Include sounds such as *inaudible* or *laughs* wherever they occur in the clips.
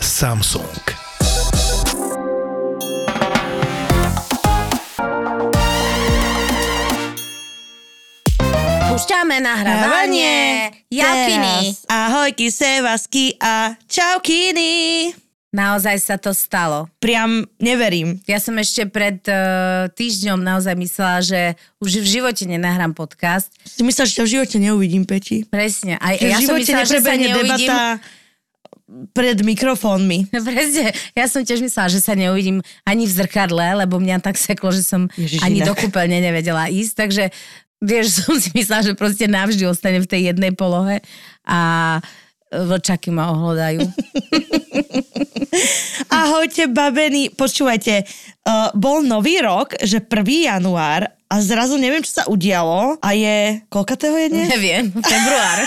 Samsung. Púšťame nahrávanie. Teraz. Ahojky, sevasky a čaukiny. Naozaj sa to stalo. Priam neverím. Ja som ešte pred uh, týždňom naozaj myslela, že už v živote nenahrám podcast. Si myslel, že ťa v živote neuvidím, Peti? Presne. Aj, Že ja v som myslela, že sa neuvidím. debata pred mikrofónmi. *laughs* Presne. Ja som tiež myslela, že sa neuvidím ani v zrkadle, lebo mňa tak seklo, že som Ježiš, ani inak. do kúpeľne nevedela ísť. Takže vieš, *laughs* som si myslela, že proste navždy ostane v tej jednej polohe a vlčaky ma ohľadajú. *laughs* Ahojte, babení. Počúvajte, uh, bol nový rok, že 1. január a zrazu neviem, čo sa udialo a je... Koľkatého je dnes? Neviem, február.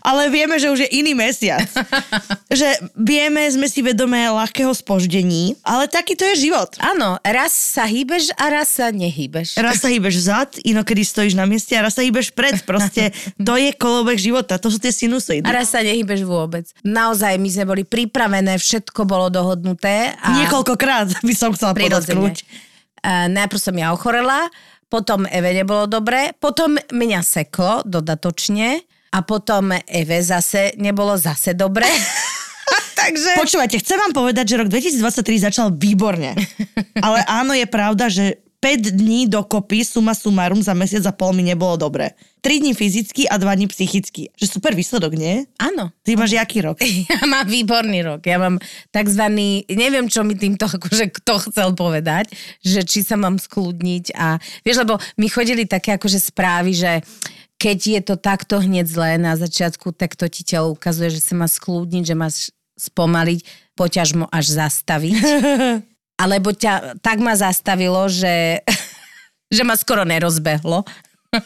Ale vieme, že už je iný mesiac. *laughs* že vieme, sme si vedomé ľahkého spoždení, ale taký to je život. Áno, raz sa hýbeš a raz sa nehýbeš. Raz sa hýbeš vzad, inokedy stojíš na mieste a raz sa hýbeš pred. Proste *laughs* to je kolobek života, to sú tie sinusoidy. A raz sa nehýbeš vôbec. Naozaj, my sme boli pripravené, všetko bolo dohodnuté. A Niekoľkokrát by som chcela podotknúť. Najprv som ja ochorela, potom Eve nebolo dobre, potom mňa seklo dodatočne a potom Eve zase nebolo zase dobre. *laughs* Takže... Počúvajte, chcem vám povedať, že rok 2023 začal výborne. *laughs* Ale áno, je pravda, že 5 dní dokopy, suma sumarum, za mesiac a pol mi nebolo dobre. 3 dní fyzicky a 2 dní psychicky. Že super výsledok, nie? Áno. Ty máš jaký rok? *laughs* Ja mám výborný rok. Ja mám takzvaný, neviem, čo mi týmto akože kto chcel povedať, že či sa mám skľudniť a vieš, lebo mi chodili také akože správy, že keď je to takto hneď zlé na začiatku, tak to ti telo ukazuje, že sa má skľudniť, že máš spomaliť, poťažmo až zastaviť. *laughs* Alebo ťa tak ma zastavilo, že, *laughs* že ma skoro nerozbehlo. *laughs*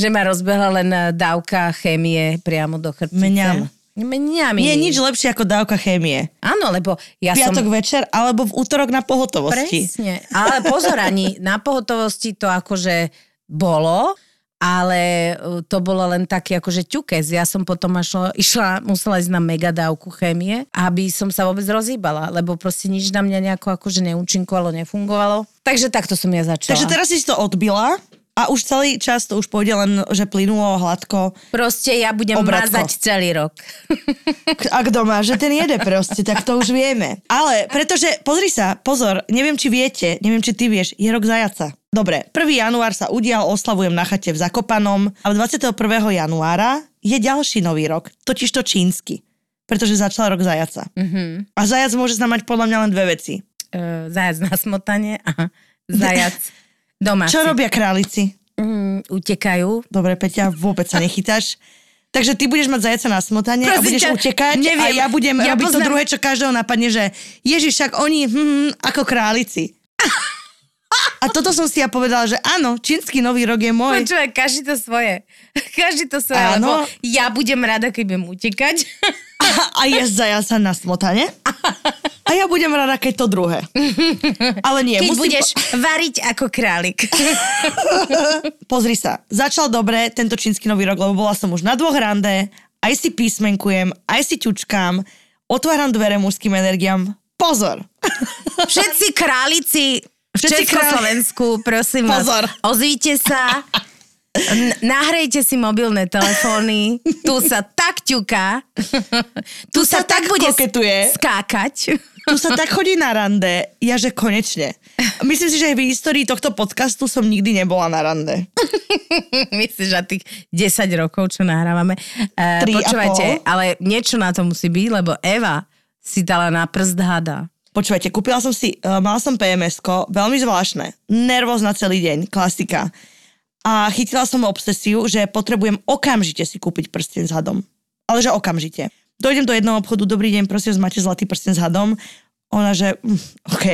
že ma rozbehla len dávka chémie priamo do chrbtice. Mňam. Mňam. Nie je nič lepšie ako dávka chémie. Áno, lebo ja Piatok som... večer alebo v útorok na pohotovosti. Presne. Ale pozor, ani na pohotovosti to akože bolo, ale uh, to bolo len taký akože ťukes. Ja som potom išla, išla musela ísť na megadávku chémie, aby som sa vôbec rozhýbala, lebo proste nič na mňa nejako akože neúčinkovalo, nefungovalo. Takže takto som ja začala. Takže teraz si to odbila a už celý čas to už pôjde len, že plynulo, hladko. Proste ja budem Obratko. mazať celý rok. A kto má, že ten jede proste, tak to už vieme. Ale pretože, pozri sa, pozor, neviem, či viete, neviem, či ty vieš, je rok zajaca. Dobre, 1. január sa udial, oslavujem na chate v Zakopanom a 21. januára je ďalší nový rok, totiž to čínsky, pretože začal rok zajaca. Mm-hmm. A zajac môže znamenať podľa mňa len dve veci. Uh, zajac na smotanie a zajac *laughs* domáci. Čo robia králici? Mm, utekajú. Dobre, Peťa, vôbec sa nechytáš. Takže ty budeš mať zajaca na smotanie a Prosím budeš ťa, utekať a neviem. ja budem Ja robiť to poznám- druhé, čo každého napadne, že Ježiš, však oni hm, ako králici. A toto som si ja povedala, že áno, čínsky nový rok je môj. Počúvaj, každý to svoje. *laughs* Každý to svoje, Áno. lebo ja budem rada, keď budem utekať. A je zajaca na smotane. *laughs* A ja budem rada, keď to druhé. *laughs* Ale nie, Keď musím... budeš *laughs* variť ako králik. *laughs* Pozri sa, začal dobre tento čínsky nový rok, lebo bola som už na dvoch rande, aj si písmenkujem, aj si ťučkám, otváram dvere mužským energiám. Pozor! Všetci králici v Všetci Československu, prosím vás, Pozor. ozvíte sa, nahrejte si mobilné telefóny, tu sa tak ťuká, tu, sa tak bude koketuje. skákať. Tu sa tak chodí na rande, ja že konečne. Myslím si, že v histórii tohto podcastu som nikdy nebola na rande. *laughs* Myslíš, že tých 10 rokov, čo nahrávame. Uh, Tri a počúvajte, ale niečo na to musí byť, lebo Eva si dala na prst hada. Počúvajte, kúpila som si, uh, mala som pms veľmi zvláštne, nervózna celý deň, klasika. A chytila som obsesiu, že potrebujem okamžite si kúpiť prsten s hadom. Ale že okamžite. Dojdem do jedného obchodu, dobrý deň, prosím, máte zlatý prsten s hadom. Ona, že mm, OK,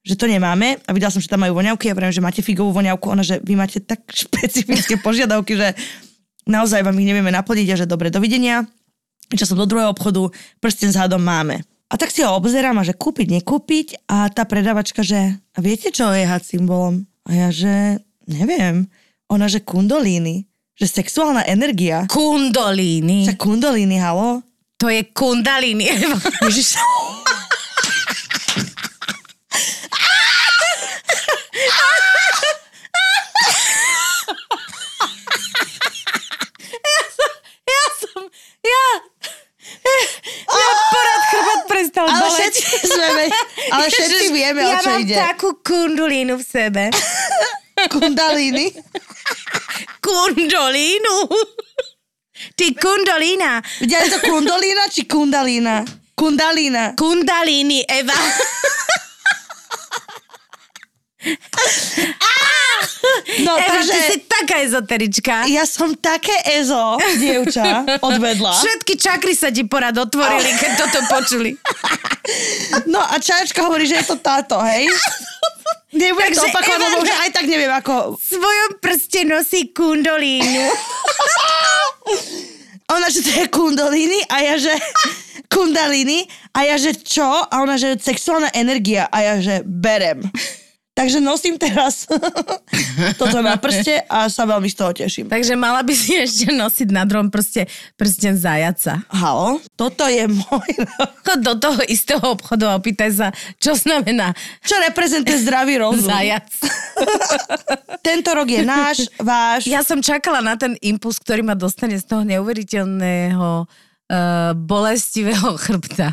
že to nemáme. A videla som, že tam majú voňavky. Ja viem, že máte figovú voňavku. Ona, že vy máte tak *laughs* špecifické požiadavky, že naozaj vám ich nevieme naplniť a že dobre, dovidenia. Čo som do druhého obchodu, prsten s hadom máme. A tak si ho obzerám a že kúpiť, nekúpiť. A tá predavačka, že a viete, čo je had symbolom? A ja, že neviem. Ona, že kundolíny. Že sexuálna energia. Kundolíny. Že kundolíny, halo? To je kundalíny. *laughs* Ježiš. ja ja, ja prestal Ale boleť. všetci, sme, ale všetci vieme, o ja čo mám ide. takú kundolínu v sebe. Kundalíny. Kundolínu. Ty kundolína. Videli to kundolína či kundalína? Kundalína. Kundalíny, Eva. *laughs* No, Eva, takže ty si taká ezoterička. ja som také ezo, dievča, odvedla. Všetky čakry sa ti porad otvorili, keď toto počuli. No a čajočka hovorí, že je to táto, hej? *laughs* Nebudem to opakovať, lebo už aj tak neviem, ako... V svojom prste nosí kundolínu. *laughs* Ona, že to je kundalíny a ja, že kundalíny a ja, že čo? A ona, že sexuálna energia a ja, že berem. Takže nosím teraz *laughs* toto na prste a sa veľmi z toho teším. Takže mala by si ešte nosiť na druhom prste prsten zajaca. Halo, toto je môj. *laughs* Chod do toho istého obchodu a opýtaj sa, čo znamená Čo reprezentuje zdravý rozum? zajac. *laughs* Tento rok je náš, váš. Ja som čakala na ten impuls, ktorý ma dostane z toho neuveriteľného uh, bolestivého chrbta.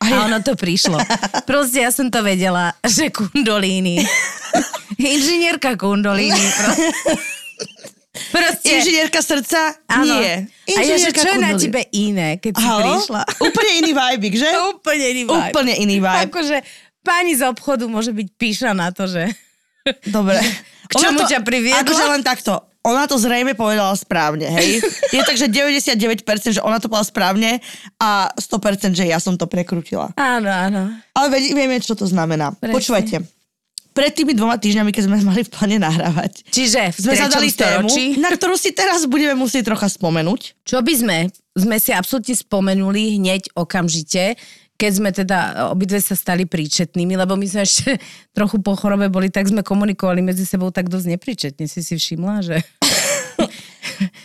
A ono to prišlo. *laughs* Proste ja som to vedela, že kundolíny. Inžinierka kundolíny. *laughs* Proste. Inžinierka srdca? áno. Nie. A ja, Inžinierka čo je na tebe iné, keď si Halo? prišla? Úplne iný vibe, že? *laughs* Úplne iný vibe. Úplne iný vibe. Akože pani z obchodu môže byť píša na to, že... Dobre. K čomu to, ťa priviedla? Akože len takto. Ona to zrejme povedala správne, hej? Je tak, že 99%, že ona to povedala správne a 100%, že ja som to prekrutila. Áno, áno. Ale vieme, čo to znamená. Presne. Počúvajte. Pred tými dvoma týždňami, keď sme mali v pláne nahrávať, Čiže v sme zadali tému, storočí, na ktorú si teraz budeme musieť trocha spomenúť. čo by sme, sme si absolútne spomenuli hneď okamžite, keď sme teda obidve sa stali príčetnými, lebo my sme ešte *laughs* trochu po chorobe boli, tak sme komunikovali medzi sebou tak dosť nepríčetne. Si si všimla, že,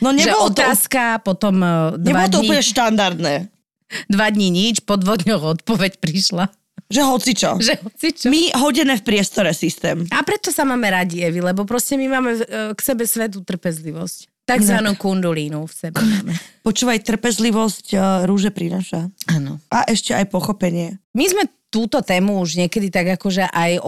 No *laughs* že nebolo to, otázka, potom eh, dva nebolo to dní, úplne štandardné. dva dní nič, po dvoch dňoch odpoveď prišla. Že hocičo. *laughs* Že hocičo. My hodené v priestore systém. A preto sa máme radi, Evi, lebo proste my máme e, k sebe svetú trpezlivosť. Takzvanú kundulínu v sebe máme. Počúvaj, trpezlivosť uh, rúže prináša. Áno. A ešte aj pochopenie. My sme túto tému už niekedy tak akože aj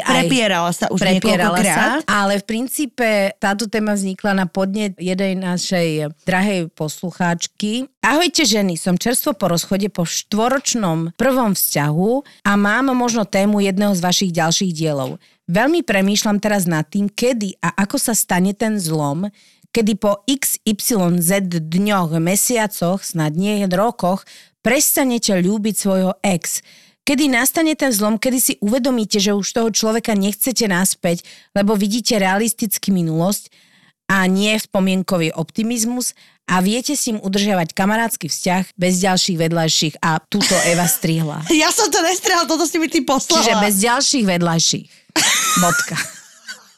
aj prepierala sa už prepierala niekoľkokrát. sa, ale v princípe táto téma vznikla na podnet jednej našej drahej poslucháčky. Ahojte ženy, som čerstvo po rozchode po štvoročnom prvom vzťahu a mám možno tému jedného z vašich ďalších dielov. Veľmi premýšľam teraz nad tým, kedy a ako sa stane ten zlom, kedy po XYZ dňoch, mesiacoch, snad nie rokoch, prestanete ľúbiť svojho ex. Kedy nastane ten zlom, kedy si uvedomíte, že už toho človeka nechcete naspäť, lebo vidíte realisticky minulosť a nie spomienkový optimizmus a viete s ním udržiavať kamarátsky vzťah bez ďalších vedľajších a túto Eva strihla. *laughs* Ja som to nestrehla, toto si mi ty poslala. Čiže bez ďalších vedľajších. Bodka.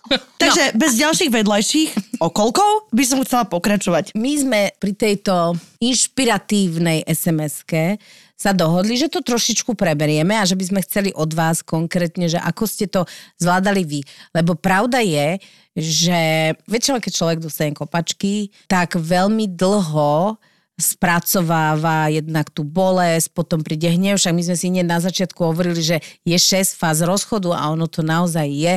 *laughs* Takže bez ďalších vedľajších okolkov by som chcela pokračovať. My sme pri tejto inšpiratívnej SMS-ke sa dohodli, že to trošičku preberieme a že by sme chceli od vás konkrétne, že ako ste to zvládali vy. Lebo pravda je, že väčšinou, keď človek dostane kopačky, tak veľmi dlho spracováva jednak tú bolesť, potom príde hnev, však my sme si hneď na začiatku hovorili, že je 6 fáz rozchodu a ono to naozaj je.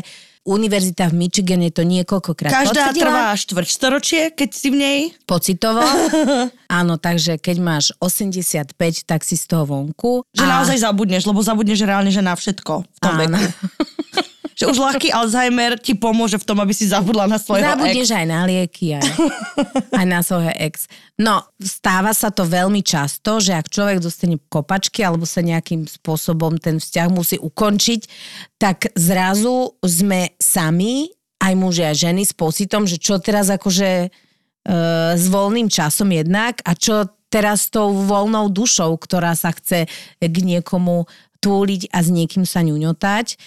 Univerzita v Michigane to niekoľkokrát Každá potvrdila trvá štvrťstoročie, keď si v nej. pocitovo. *laughs* Áno, takže keď máš 85, tak si z toho vonku. Že naozaj zabudneš, lebo zabudneš reálne, že na všetko v tom Áno. veku. *laughs* že už ľahký Alzheimer ti pomôže v tom, aby si zabudla na svojho Zabudneš ex. aj na lieky, aj, aj na svojho ex. No, stáva sa to veľmi často, že ak človek dostane kopačky alebo sa nejakým spôsobom ten vzťah musí ukončiť, tak zrazu sme sami, aj muži a ženy, s pocitom, že čo teraz akože e, s voľným časom jednak a čo teraz tou voľnou dušou, ktorá sa chce k niekomu túliť a s niekým sa ňuňotať.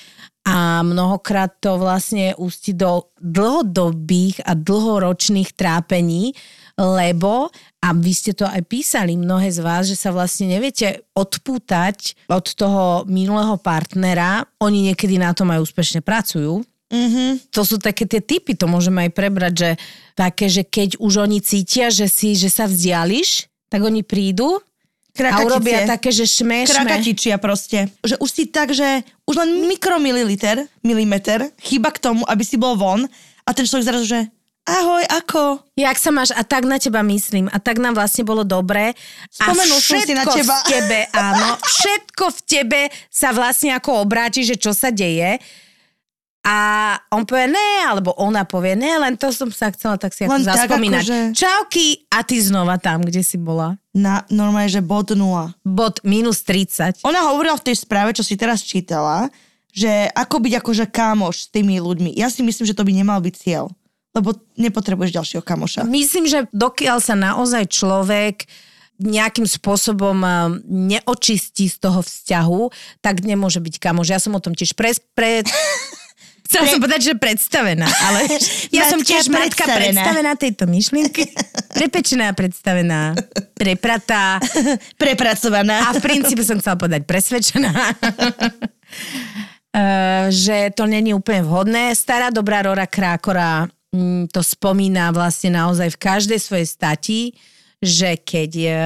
A mnohokrát to vlastne ústi do dlhodobých a dlhoročných trápení, lebo, a vy ste to aj písali, mnohé z vás, že sa vlastne neviete odpútať od toho minulého partnera. Oni niekedy na tom aj úspešne pracujú, Mm-hmm. To sú také tie typy, to môžeme aj prebrať, že také, že keď už oni cítia, že si, že sa vzdiališ, tak oni prídu a urobia také, že šme, šme. Krakatičia proste. Že už si tak, že už len mikromililiter, milimeter, chyba k tomu, aby si bol von a ten človek zrazu, že ahoj, ako? Jak sa máš? A tak na teba myslím. A tak nám vlastne bolo dobre. Spomenul a som si na teba. v tebe, áno. Všetko v tebe sa vlastne ako obráti, že čo sa deje. A on povie ne, alebo ona povie ne, len to som sa chcela tak si ako Len tak zaspomínať. akože- Čauky a ty znova tam, kde si bola. Na, normálne, že bod nula. Bod minus 30. Ona hovorila v tej správe, čo si teraz čítala, že ako byť akože kámoš s tými ľuďmi. Ja si myslím, že to by nemal byť cieľ. Lebo nepotrebuješ ďalšieho kamoša. Myslím, že dokiaľ sa naozaj človek nejakým spôsobom eh, neočistí z toho vzťahu, tak nemôže byť kamoš. Ja som o tom tiež pres, pre... *laughs* Chcela som povedať, že predstavená, ale *laughs* *laughs* ja som tiež matka predstavená. tejto myšlienky. Prepečená, predstavená, prepratá *laughs* Prepracovaná. a v princípe som chcela povedať presvedčená. Eh, že to není úplne vhodné. Stará dobrá Rora Krákora mm, to spomína vlastne naozaj v každej svojej stati, že keď eh,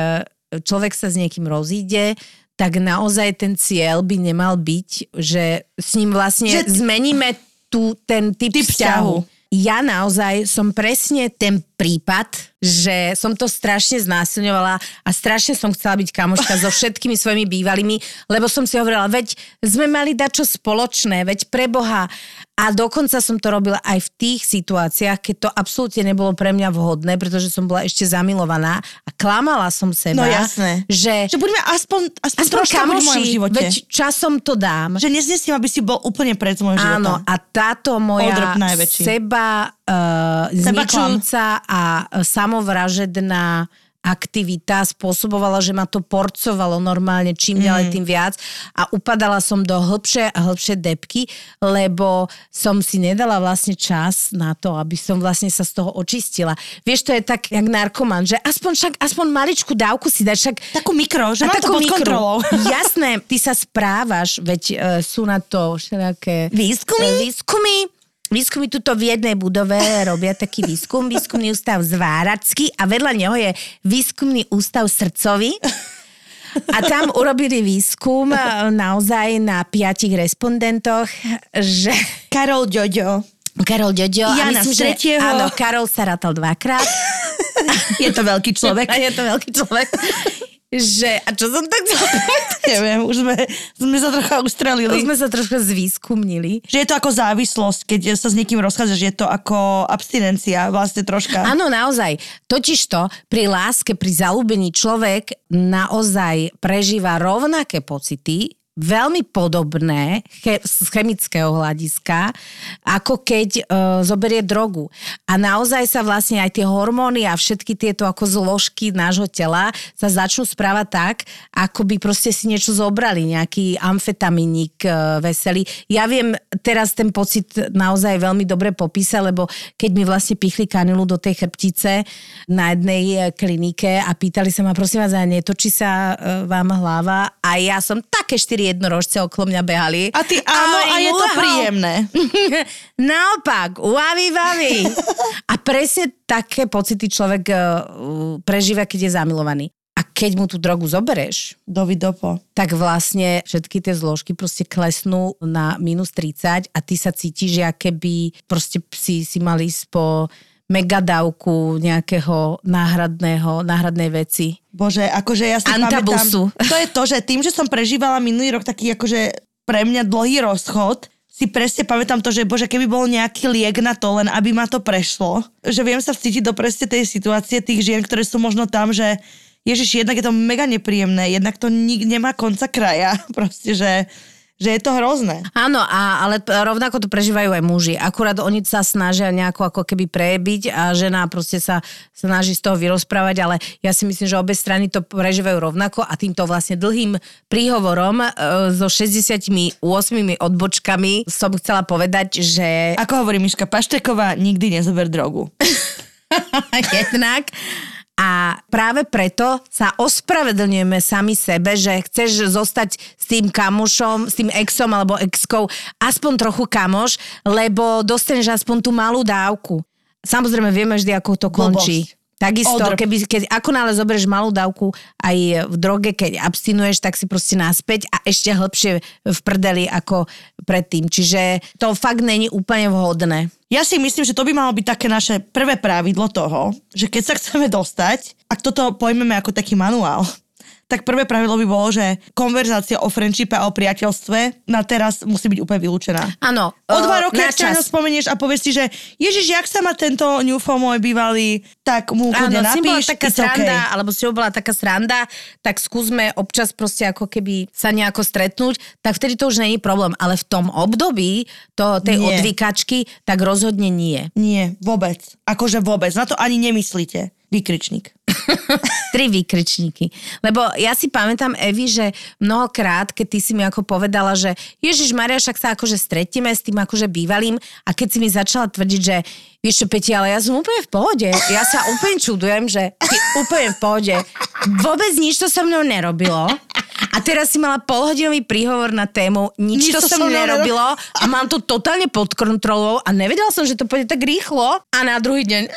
človek sa s niekým rozíde, tak naozaj ten cieľ by nemal byť, že s ním vlastne že zmeníme tu ten typ, Typ vzťahu. vzťahu. Ja naozaj som presne ten prípad, že som to strašne znásilňovala a strašne som chcela byť kamoška so *laughs* všetkými svojimi bývalými, lebo som si hovorila, veď sme mali dať čo spoločné, veď pre Boha. A dokonca som to robila aj v tých situáciách, keď to absolútne nebolo pre mňa vhodné, pretože som bola ešte zamilovaná a klamala som seba, No jasné. že Že buďme aspoň, aspoň, aspoň troška buď v mojom kamoši, živote. veď časom to dám. Že neznesím, aby si bol úplne pred môjho života. Áno, a táto moja seba uh, zničujúca a samovražedná aktivita spôsobovala, že ma to porcovalo normálne čím ďalej Mm. tým viac a upadala som do hĺbšie a hĺbšie depky, lebo som si nedala vlastne čas na to, aby som vlastne sa z toho očistila. Vieš, to je tak, jak narkoman, že aspoň však, aspoň maličku dávku si dať, však Takú mikro, že mám to takú pod mikro. kontrolou. *laughs* Jasné, ty sa správaš, veď uh, sú na to všelijaké... Výskumy? E, Výskumy. Výskumy tuto v jednej budove robia taký výskum, výskumný ústav Zváracký a vedľa neho je výskumný ústav Srdcový. A tam urobili výskum e, naozaj na piatich respondentoch, že Karol Ďoďo. Karol Ďoďo, Jana myslím, že áno, Karol sa rátal dvakrát. *laughs* Je to veľký človek. A *laughs* je to veľký človek. Že, a čo som tak? *laughs* Neviem, už sme, sme sa trocha To ustrelili. sme sa trošku zvýskumnili. Že je to ako závislosť, keď sa s niekým rozchádzaš, že je to ako abstinencia vlastne troška. Áno, naozaj. Totižto pri láske, pri zalúbení človek naozaj prežíva rovnaké pocity, veľmi podobné che- z chemického hľadiska, ako keď e, zoberie drogu. A naozaj sa vlastne aj tie hormóny a všetky tieto ako zložky nášho tela sa začnú správať tak, ako by proste si niečo zobrali, nejaký amfetaminík e, veselý. Ja viem teraz ten pocit naozaj veľmi dobre popísať, lebo keď mi vlastne pichli kanilu do tej chrbtice na jednej e, klinike a pýtali sa ma, prosím vás, netočí sa e, vám hlava? A ja som také štyri jednorožce okolo mňa behali. A ty áno, a je to príjemné. *laughs* Naopak, uavi, vavi. A presne také pocity človek uh, prežíva, keď je zamilovaný. A keď mu tú drogu zobereš, Dovidopo. tak vlastne všetky tie zložky proste klesnú na minus 30 a ty sa cítiš, že keby proste si, si mal ísť po megadávku nejakého náhradného, náhradnej veci. Bože, akože ja si Antabusu. pamätám, to je to, že tým, že som prežívala minulý rok taký akože pre mňa dlhý rozchod, si presne pamätám to, že bože, keby bol nejaký liek na to, len aby ma to prešlo, že viem sa vcítiť do presne tej situácie tých žien, ktoré sú možno tam, že Ježiš, jednak je to mega nepríjemné, jednak to nik nemá konca kraja, *laughs* proste, že že je to hrozné. Áno, a, ale rovnako to prežívajú aj muži. Akurát oni sa snažia nejako ako keby prebiť a žena proste sa snaží z toho vyrozprávať, ale ja si myslím, že obe strany to prežívajú rovnako a týmto vlastne dlhým príhovorom e, so 68 odbočkami som chcela povedať, že... Ako hovorí Miška Pašteková, nikdy nezober drogu. *laughs* *laughs* Jednak. A práve preto sa ospravedlňujeme sami sebe, že chceš zostať s tým kamošom, s tým exom alebo exkou aspoň trochu kamoš, lebo dostaneš aspoň tú malú dávku. Samozrejme vieme vždy, ako to končí. Blbosť. Takisto, Odrb. keby, keď ako nále zoberieš malú dávku aj v droge, keď abstinuješ, tak si proste naspäť a ešte hlbšie v prdeli ako predtým. Čiže to fakt není úplne vhodné. Ja si myslím, že to by malo byť také naše prvé pravidlo toho, že keď sa chceme dostať, ak toto pojmeme ako taký manuál, tak prvé pravidlo by bolo, že konverzácia o friendshipe a o priateľstve na teraz musí byť úplne vylúčená. Áno. O dva roky, ak sa spomenieš a povieš si, že Ježiš, jak sa ma tento ňufo môj bývalý, tak mu kľudne napíš, taká sranda, okay. alebo si bola taká sranda, tak skúsme občas proste ako keby sa nejako stretnúť, tak vtedy to už není problém. Ale v tom období to, tej nie. odvykačky, tak rozhodne nie. Nie, vôbec. Akože vôbec. Na to ani nemyslíte. Výkričník. *laughs* Tri výkričníky. Lebo ja si pamätám, Evi, že mnohokrát, keď ty si mi ako povedala, že Ježiš Maria, však sa akože stretneme s tým akože bývalým a keď si mi začala tvrdiť, že vieš čo, Peti, ale ja som úplne v pohode. Ja sa úplne čudujem, že ty úplne v pohode. Vôbec nič to so mnou nerobilo. A teraz si mala polhodinový príhovor na tému, nič, nič to, to som nerobilo a mám to totálne pod kontrolou a nevedela som, že to pôjde tak rýchlo a na druhý deň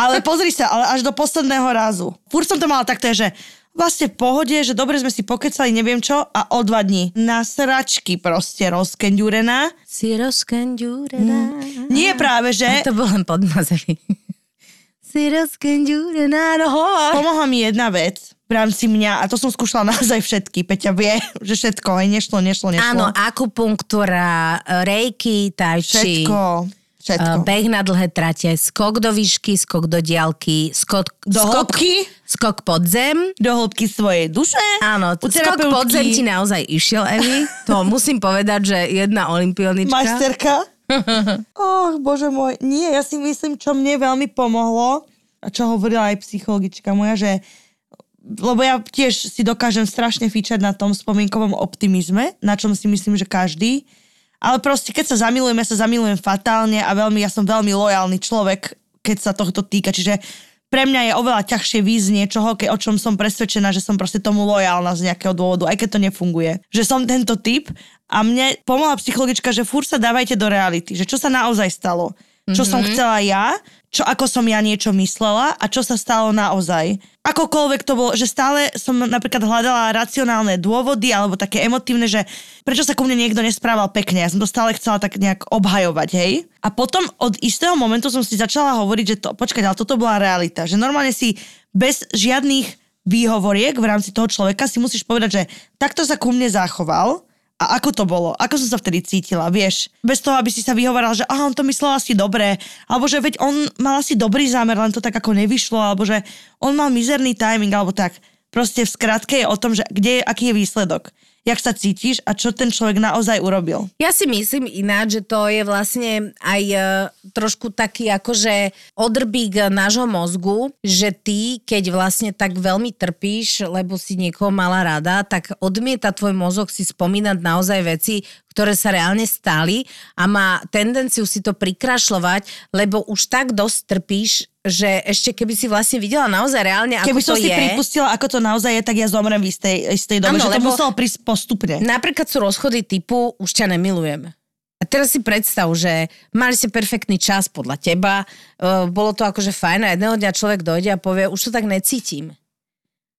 ale pozri sa, ale až do posledného razu. Fúr som to mala takto, že vlastne v pohode, že dobre sme si pokecali, neviem čo, a o dva dní na sračky proste rozkenďúrená. Si rozkenďúrená. Mm. Nie práve, že... A to bol len podmazavý. *laughs* si rozkenďúrená, no Pomohla mi jedna vec v rámci mňa, a to som skúšala *laughs* naozaj všetky, Peťa vie, že všetko, aj nešlo, nešlo, nešlo. Áno, akupunktúra, rejky, tai chi. Všetko. Všetko. Beh na dlhé trate, skok do výšky, skok do diálky, skok, do skok, hĺbky, skok pod zem. Do hĺbky svojej duše. Áno, skok pod zem ti naozaj išiel, Evi. To musím povedať, že jedna olimpionička. Majsterka. *laughs* oh, bože môj. Nie, ja si myslím, čo mne veľmi pomohlo, a čo hovorila aj psychologička moja, že lebo ja tiež si dokážem strašne fičať na tom spomienkovom optimizme, na čom si myslím, že každý ale proste, keď sa zamilujem, ja sa zamilujem fatálne a veľmi, ja som veľmi lojálny človek, keď sa tohto týka. Čiže pre mňa je oveľa ťažšie výjsť z niečoho, ke, o čom som presvedčená, že som proste tomu lojálna z nejakého dôvodu, aj keď to nefunguje. Že som tento typ a mne pomohla psychologička, že fur sa dávajte do reality, že čo sa naozaj stalo čo mm-hmm. som chcela ja, čo ako som ja niečo myslela a čo sa stalo naozaj. Akokoľvek to bolo, že stále som napríklad hľadala racionálne dôvody alebo také emotívne, že prečo sa ku mne niekto nesprával pekne. Ja som to stále chcela tak nejak obhajovať, hej. A potom od istého momentu som si začala hovoriť, že to, počkať, ale toto bola realita. Že normálne si bez žiadnych výhovoriek v rámci toho človeka si musíš povedať, že takto sa ku mne zachoval, a ako to bolo? Ako som sa vtedy cítila, vieš? Bez toho, aby si sa vyhovaral, že aha, on to myslel asi dobre, alebo že veď on mal asi dobrý zámer, len to tak ako nevyšlo, alebo že on mal mizerný timing, alebo tak. Proste v skratke je o tom, že kde je, aký je výsledok jak sa cítiš a čo ten človek naozaj urobil. Ja si myslím ináč, že to je vlastne aj e, trošku taký akože odrbík nášho mozgu, že ty, keď vlastne tak veľmi trpíš, lebo si niekoho mala rada, tak odmieta tvoj mozog si spomínať naozaj veci, ktoré sa reálne stali a má tendenciu si to prikrašľovať, lebo už tak dosť trpíš, že ešte keby si vlastne videla naozaj reálne, ako keby to je. Keby som si pripustila, ako to naozaj je, tak ja zomrem v istej, istej dobe, ano, že to muselo prísť postupne. Napríklad sú rozchody typu, už ťa nemilujem. A teraz si predstav, že mali ste perfektný čas podľa teba, uh, bolo to akože fajn a jedného dňa človek dojde a povie, už to tak necítim.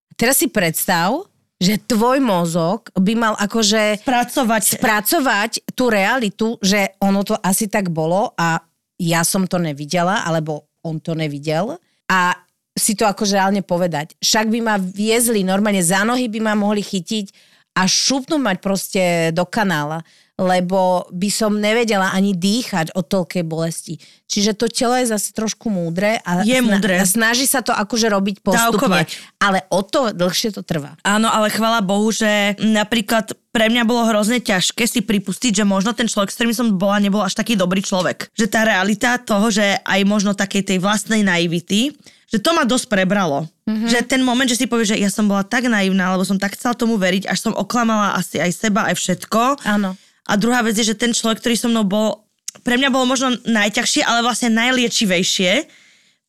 A teraz si predstav, že tvoj mozog by mal akože spracovať. spracovať tú realitu, že ono to asi tak bolo a ja som to nevidela, alebo on to nevidel a si to akože reálne povedať. Však by ma viezli, normálne za nohy by ma mohli chytiť a šupnúť mať proste do kanála. Lebo by som nevedela ani dýchať od toľkej bolesti. Čiže to telo je zase trošku múdre a, Je múdre. a snaží sa to akože robiť postupne. Dávkovať. Ale o to dlhšie to trvá. Áno, ale chvala Bohu, že napríklad pre mňa bolo hrozne ťažké si pripustiť, že možno ten človek, s ktorým som bola, nebol až taký dobrý človek. Že tá realita toho, že aj možno takej tej vlastnej naivity, že to ma dosť prebralo. Mm-hmm. Že ten moment, že si povieš, že ja som bola tak naivná, lebo som tak chcela tomu veriť, až som oklamala asi aj seba, aj všetko. Áno. A druhá vec je, že ten človek, ktorý so mnou bol, pre mňa bolo možno najťažšie, ale vlastne najliečivejšie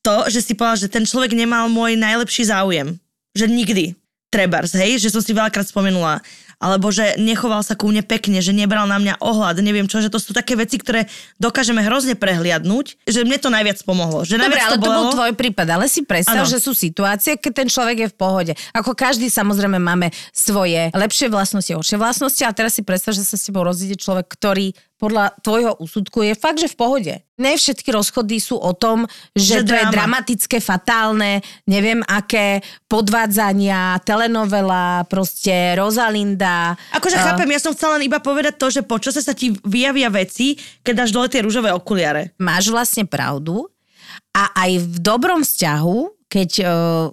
to, že si povedal, že ten človek nemal môj najlepší záujem. Že nikdy. Trebars, hej, že som si veľakrát spomenula. Alebo že nechoval sa ku mne pekne, že nebral na mňa ohľad, neviem čo, že to sú také veci, ktoré dokážeme hrozne prehliadnúť, že mne to najviac pomohlo. Že Dobre, najviac ale to bolelo. bol tvoj prípad, ale si predstav, Áno. že sú situácie, keď ten človek je v pohode. Ako každý samozrejme máme svoje lepšie vlastnosti, horšie vlastnosti a teraz si predstav, že sa s tebou rozíde človek, ktorý podľa tvojho úsudku je fakt, že v pohode. Ne všetky rozchody sú o tom, že, Že to je dráma. dramatické, fatálne, neviem aké, podvádzania, telenovela, proste Rosalinda. Akože a- chápem, ja som chcela len iba povedať to, že počase sa ti vyjavia veci, keď dáš dole tie rúžové okuliare. máš vlastne pravdu a aj v dobrom vzťahu, keď uh,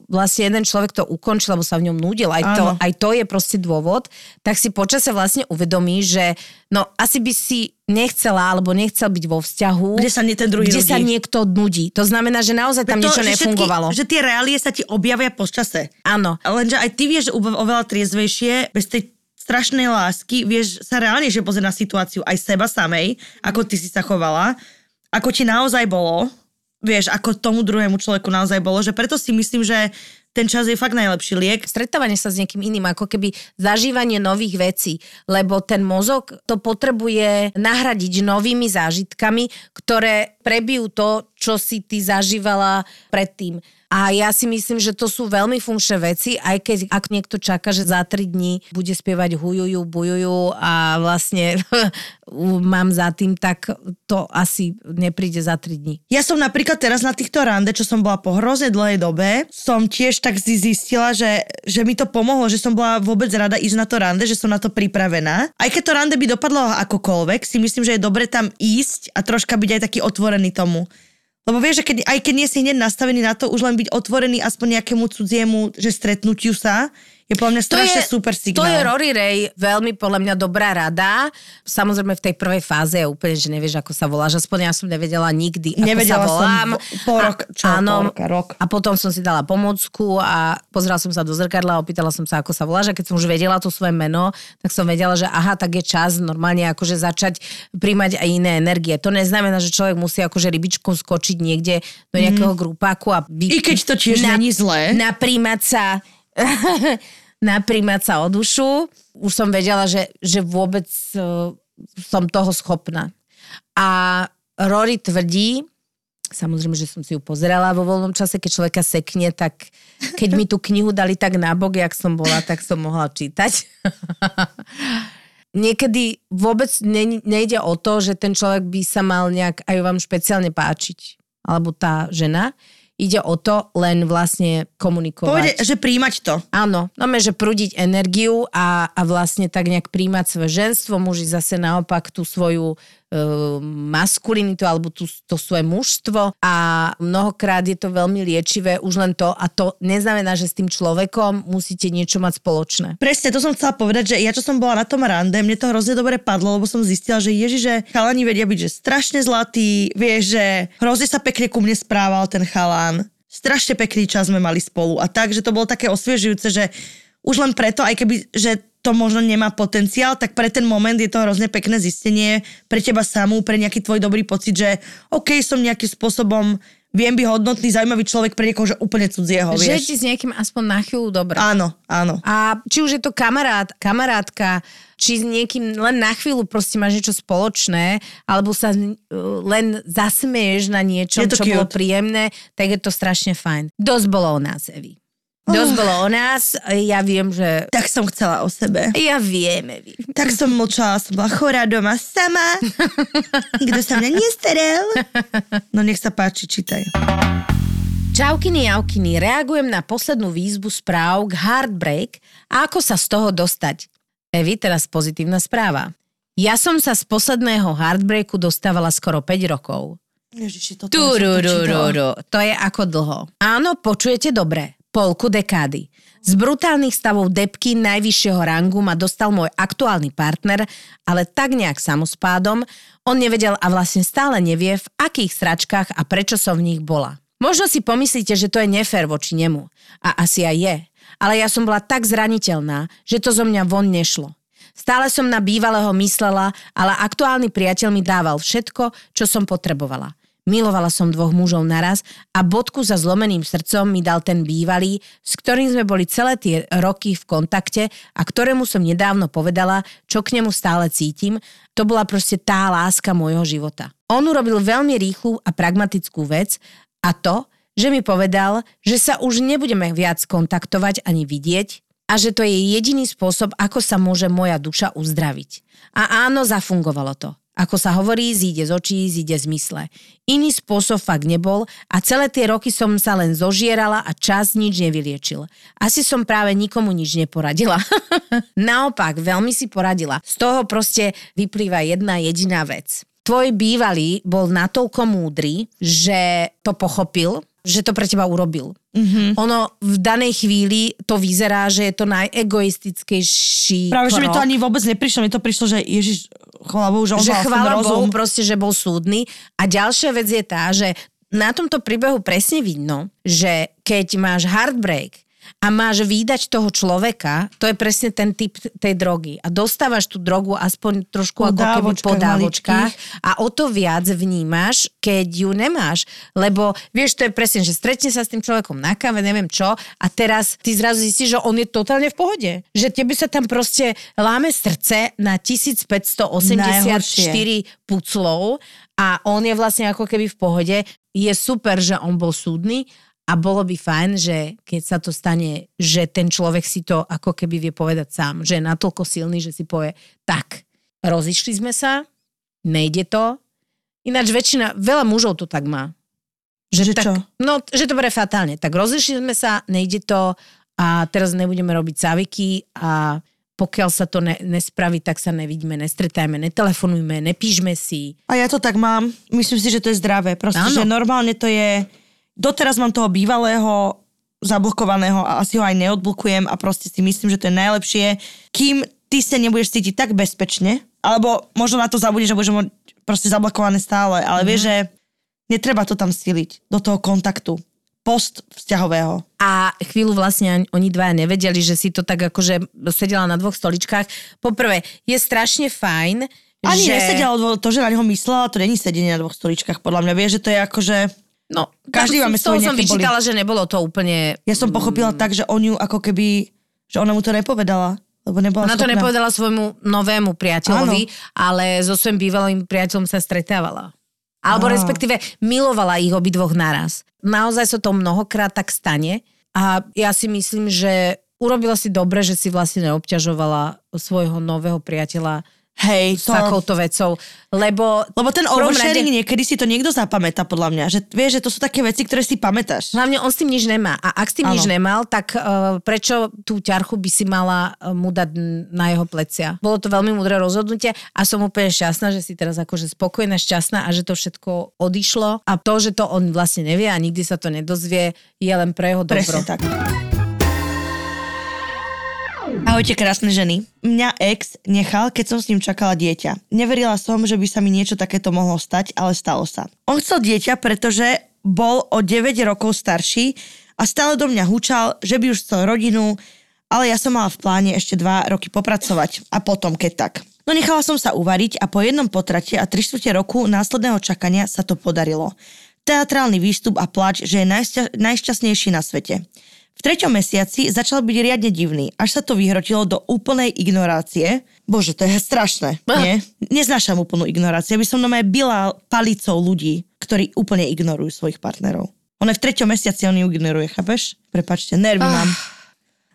vlastne jeden človek to ukončil, lebo sa v ňom nudil, aj to, aj to je proste dôvod, tak si počase vlastne uvedomí, že no asi by si nechcela alebo nechcel byť vo vzťahu, Kde sa nie ten druhý kde nudí. sa niekto nudí. To znamená, že naozaj tam niečo že nefungovalo. Všetky, že tie reálie sa ti objavia počase. Áno. Lenže aj ty vieš ove- oveľa triezvejšie, bez tej strašnej lásky, vieš sa reálne že pozrieť na situáciu aj seba samej, ako ty si sa chovala, ako ti naozaj bolo, vieš, ako tomu druhému človeku naozaj bolo, že preto si myslím, že ten čas je fakt najlepší liek. stretávanie sa s niekým iným, ako keby zažívanie nových vecí, lebo ten mozog to potrebuje nahradiť novými zážitkami, ktoré prebijú to, čo si ty zažívala predtým. A ja si myslím, že to sú veľmi funkčné veci, aj keď ak niekto čaká, že za tri dní bude spievať hujuju, bujuju a vlastne *laughs* mám za tým, tak to asi nepríde za tri dní. Ja som napríklad teraz na týchto rande, čo som bola po hrozne dlhej dobe, som tiež tak zistila, že, že mi to pomohlo, že som bola vôbec rada ísť na to rande, že som na to pripravená. Aj keď to rande by dopadlo akokoľvek, si myslím, že je dobre tam ísť a troška byť aj taký otvorený tomu. Lebo vieš, že keď, aj keď nie si hneď nastavený na to, už len byť otvorený aspoň nejakému cudziemu, že stretnutiu sa, je podľa mňa strašne super signál. To je Rory Ray, veľmi podľa mňa dobrá rada. Samozrejme v tej prvej fáze je úplne, že nevieš, ako sa voláš. Aspoň ja som nevedela nikdy, ako sa Nevedela som volám. v- pol rok- čo, áno, pol roka, rok. A potom som si dala pomocku a pozrela som sa do zrkadla a opýtala som sa, ako sa voláš. A keď som už vedela to svoje meno, tak som vedela, že aha, tak je čas normálne akože začať príjmať aj iné energie. To neznamená, že človek musí akože rybičkom skočiť niekde do nejakého grupáku a. Mhm. I keď to tiež není zlé. Naprímať sa *laughs* naprímať sa o dušu. Už som vedela, že, že vôbec uh, som toho schopná. A Rory tvrdí, samozrejme, že som si ju pozerala vo voľnom čase, keď človeka sekne, tak keď mi tú knihu dali tak nabok, jak som bola, tak som mohla čítať. *laughs* Niekedy vôbec ne, nejde o to, že ten človek by sa mal nejak aj vám špeciálne páčiť. Alebo tá žena. Ide o to len vlastne komunikovať. Povede, že príjmať to. Áno, no že prúdiť energiu a, a vlastne tak nejak príjmať svoje ženstvo, muži zase naopak tú svoju maskulinitu alebo tú, to svoje mužstvo a mnohokrát je to veľmi liečivé už len to a to neznamená, že s tým človekom musíte niečo mať spoločné. Presne, to som chcela povedať, že ja čo som bola na tom rande, mne to hrozne dobre padlo, lebo som zistila, že ježi, že chalani vedia byť, že strašne zlatý, vieš, že hrozne sa pekne ku mne správal ten chalán. Strašne pekný čas sme mali spolu a tak, že to bolo také osviežujúce, že už len preto, aj keby, že to možno nemá potenciál, tak pre ten moment je to hrozne pekné zistenie pre teba samú, pre nejaký tvoj dobrý pocit, že OK, som nejakým spôsobom, viem byť hodnotný, zaujímavý človek pre niekoho, že úplne cudzieho, Že vieš. ti s niekým aspoň na chvíľu dobre. Áno, áno. A či už je to kamarát, kamarátka, či s niekým len na chvíľu proste máš niečo spoločné, alebo sa uh, len zasmeješ na to čo bolo cute. príjemné, tak je to strašne fajn. Dosť bolo o nás, Evi. Dosť bolo o nás, ja viem, že... Tak som chcela o sebe. Ja viem, Evi. Tak som mlčala, som bola chorá doma sama. Nikto sa mňa nestaral. No nech sa páči, čítaj. Čaukiny, jaukiny, reagujem na poslednú výzvu správ k Heartbreak a ako sa z toho dostať. Evi, teraz pozitívna správa. Ja som sa z posledného heartbreaku dostávala skoro 5 rokov. Ježiši, toto som to čítala. Tururururu. To je ako dlho. Áno, počujete dobre. Polku dekády. Z brutálnych stavov depky najvyššieho rangu ma dostal môj aktuálny partner, ale tak nejak samospádom, on nevedel a vlastne stále nevie, v akých sračkách a prečo som v nich bola. Možno si pomyslíte, že to je nefér voči nemu. A asi aj je. Ale ja som bola tak zraniteľná, že to zo mňa von nešlo. Stále som na bývalého myslela, ale aktuálny priateľ mi dával všetko, čo som potrebovala. Milovala som dvoch mužov naraz a bodku za zlomeným srdcom mi dal ten bývalý, s ktorým sme boli celé tie roky v kontakte a ktorému som nedávno povedala, čo k nemu stále cítim. To bola proste tá láska môjho života. On urobil veľmi rýchlu a pragmatickú vec a to, že mi povedal, že sa už nebudeme viac kontaktovať ani vidieť a že to je jediný spôsob, ako sa môže moja duša uzdraviť. A áno, zafungovalo to. Ako sa hovorí, zíde z očí, zíde z mysle. Iný spôsob fakt nebol a celé tie roky som sa len zožierala a čas nič nevyliečil. Asi som práve nikomu nič neporadila. *laughs* Naopak, veľmi si poradila. Z toho proste vyplýva jedna jediná vec. Tvoj bývalý bol natoľko múdry, že to pochopil, že to pre teba urobil. Mm-hmm. Ono v danej chvíli to vyzerá, že je to najegoistickejší Práve, že mi to krok. ani vôbec neprišlo. Mi to prišlo, že Ježiš, chvála Bohu, že on že mal chvála. Bohu proste, že bol súdny. A ďalšia vec je tá, že na tomto príbehu presne vidno, že keď máš heartbreak a máš výdať toho človeka, to je presne ten typ tej drogy. A dostávaš tú drogu aspoň trošku Po ako keby po dávočkách a o to viac vnímaš, keď ju nemáš. Lebo vieš, to je presne, že stretne sa s tým človekom na káve, neviem čo, a teraz ty zrazu zistíš, že on je totálne v pohode. Že tebe sa tam proste láme srdce na 1584 puclov a on je vlastne ako keby v pohode. Je super, že on bol súdny a bolo by fajn, že keď sa to stane, že ten človek si to ako keby vie povedať sám, že je natoľko silný, že si povie, tak, rozišli sme sa, nejde to. Ináč väčšina, veľa mužov to tak má. Že tak, čo? No, že to bude fatálne. Tak rozišli sme sa, nejde to a teraz nebudeme robiť záviky a pokiaľ sa to ne, nespraví, tak sa nevidíme, nestretajme, netelefonujme, nepíšme si. A ja to tak mám. Myslím si, že to je zdravé. Proste, Áno. že normálne to je... Doteraz mám toho bývalého zablokovaného a asi ho aj neodblokujem a proste si myslím, že to je najlepšie, kým ty sa nebudeš cítiť tak bezpečne, alebo možno na to zabudeš, že budeš mať proste zablokované stále, ale mm-hmm. vieš, že netreba to tam stiliť do toho kontaktu post vzťahového. A chvíľu vlastne oni dvaja nevedeli, že si to tak akože sedela na dvoch stoličkách. Poprvé, je strašne fajn, Ani že... nesedela to, že na neho myslela, to není sedenie na dvoch stoličkách, podľa mňa. Vieš, že to je akože... No, Každý máme svoje som nejaké boli. vyčítala, že nebolo to úplne... Ja som pochopila tak, že on ju ako keby... Že ona mu to nepovedala. Lebo nebola Ona to schopná. nepovedala svojmu novému priateľovi, ale so svojím bývalým priateľom sa stretávala. Alebo Á. respektíve milovala ich obidvoch naraz. Naozaj sa to mnohokrát tak stane a ja si myslím, že urobila si dobre, že si vlastne neobťažovala svojho nového priateľa Hej, s to... takouto vecou, lebo... Lebo ten oversharing rade- niekedy si to niekto zapamätá, podľa mňa. Že vieš, že to sú také veci, ktoré si pamätáš. Hlavne on s tým nič nemá. A ak s tým Áno. nič nemal, tak uh, prečo tú ťarchu by si mala uh, mu dať na jeho plecia? Bolo to veľmi múdre rozhodnutie a som úplne šťastná, že si teraz akože spokojná, šťastná a že to všetko odišlo. A to, že to on vlastne nevie a nikdy sa to nedozvie, je len pre jeho dobro. Presne tak. Ahojte krásne ženy. Mňa ex nechal, keď som s ním čakala dieťa. Neverila som, že by sa mi niečo takéto mohlo stať, ale stalo sa. On chcel dieťa, pretože bol o 9 rokov starší a stále do mňa hučal, že by už chcel rodinu, ale ja som mala v pláne ešte 2 roky popracovať a potom keď tak. No nechala som sa uvariť a po jednom potrate a 3 čtvrte roku následného čakania sa to podarilo. Teatrálny výstup a plač, že je najšťa- najšťastnejší na svete. V treťom mesiaci začal byť riadne divný, až sa to vyhrotilo do úplnej ignorácie. Bože, to je strašné, nie? Neznášam úplnú ignoráciu. By som normálne byla palicou ľudí, ktorí úplne ignorujú svojich partnerov. On je v treťom mesiaci, on ju ignoruje, chápeš? Prepačte, nervy mám.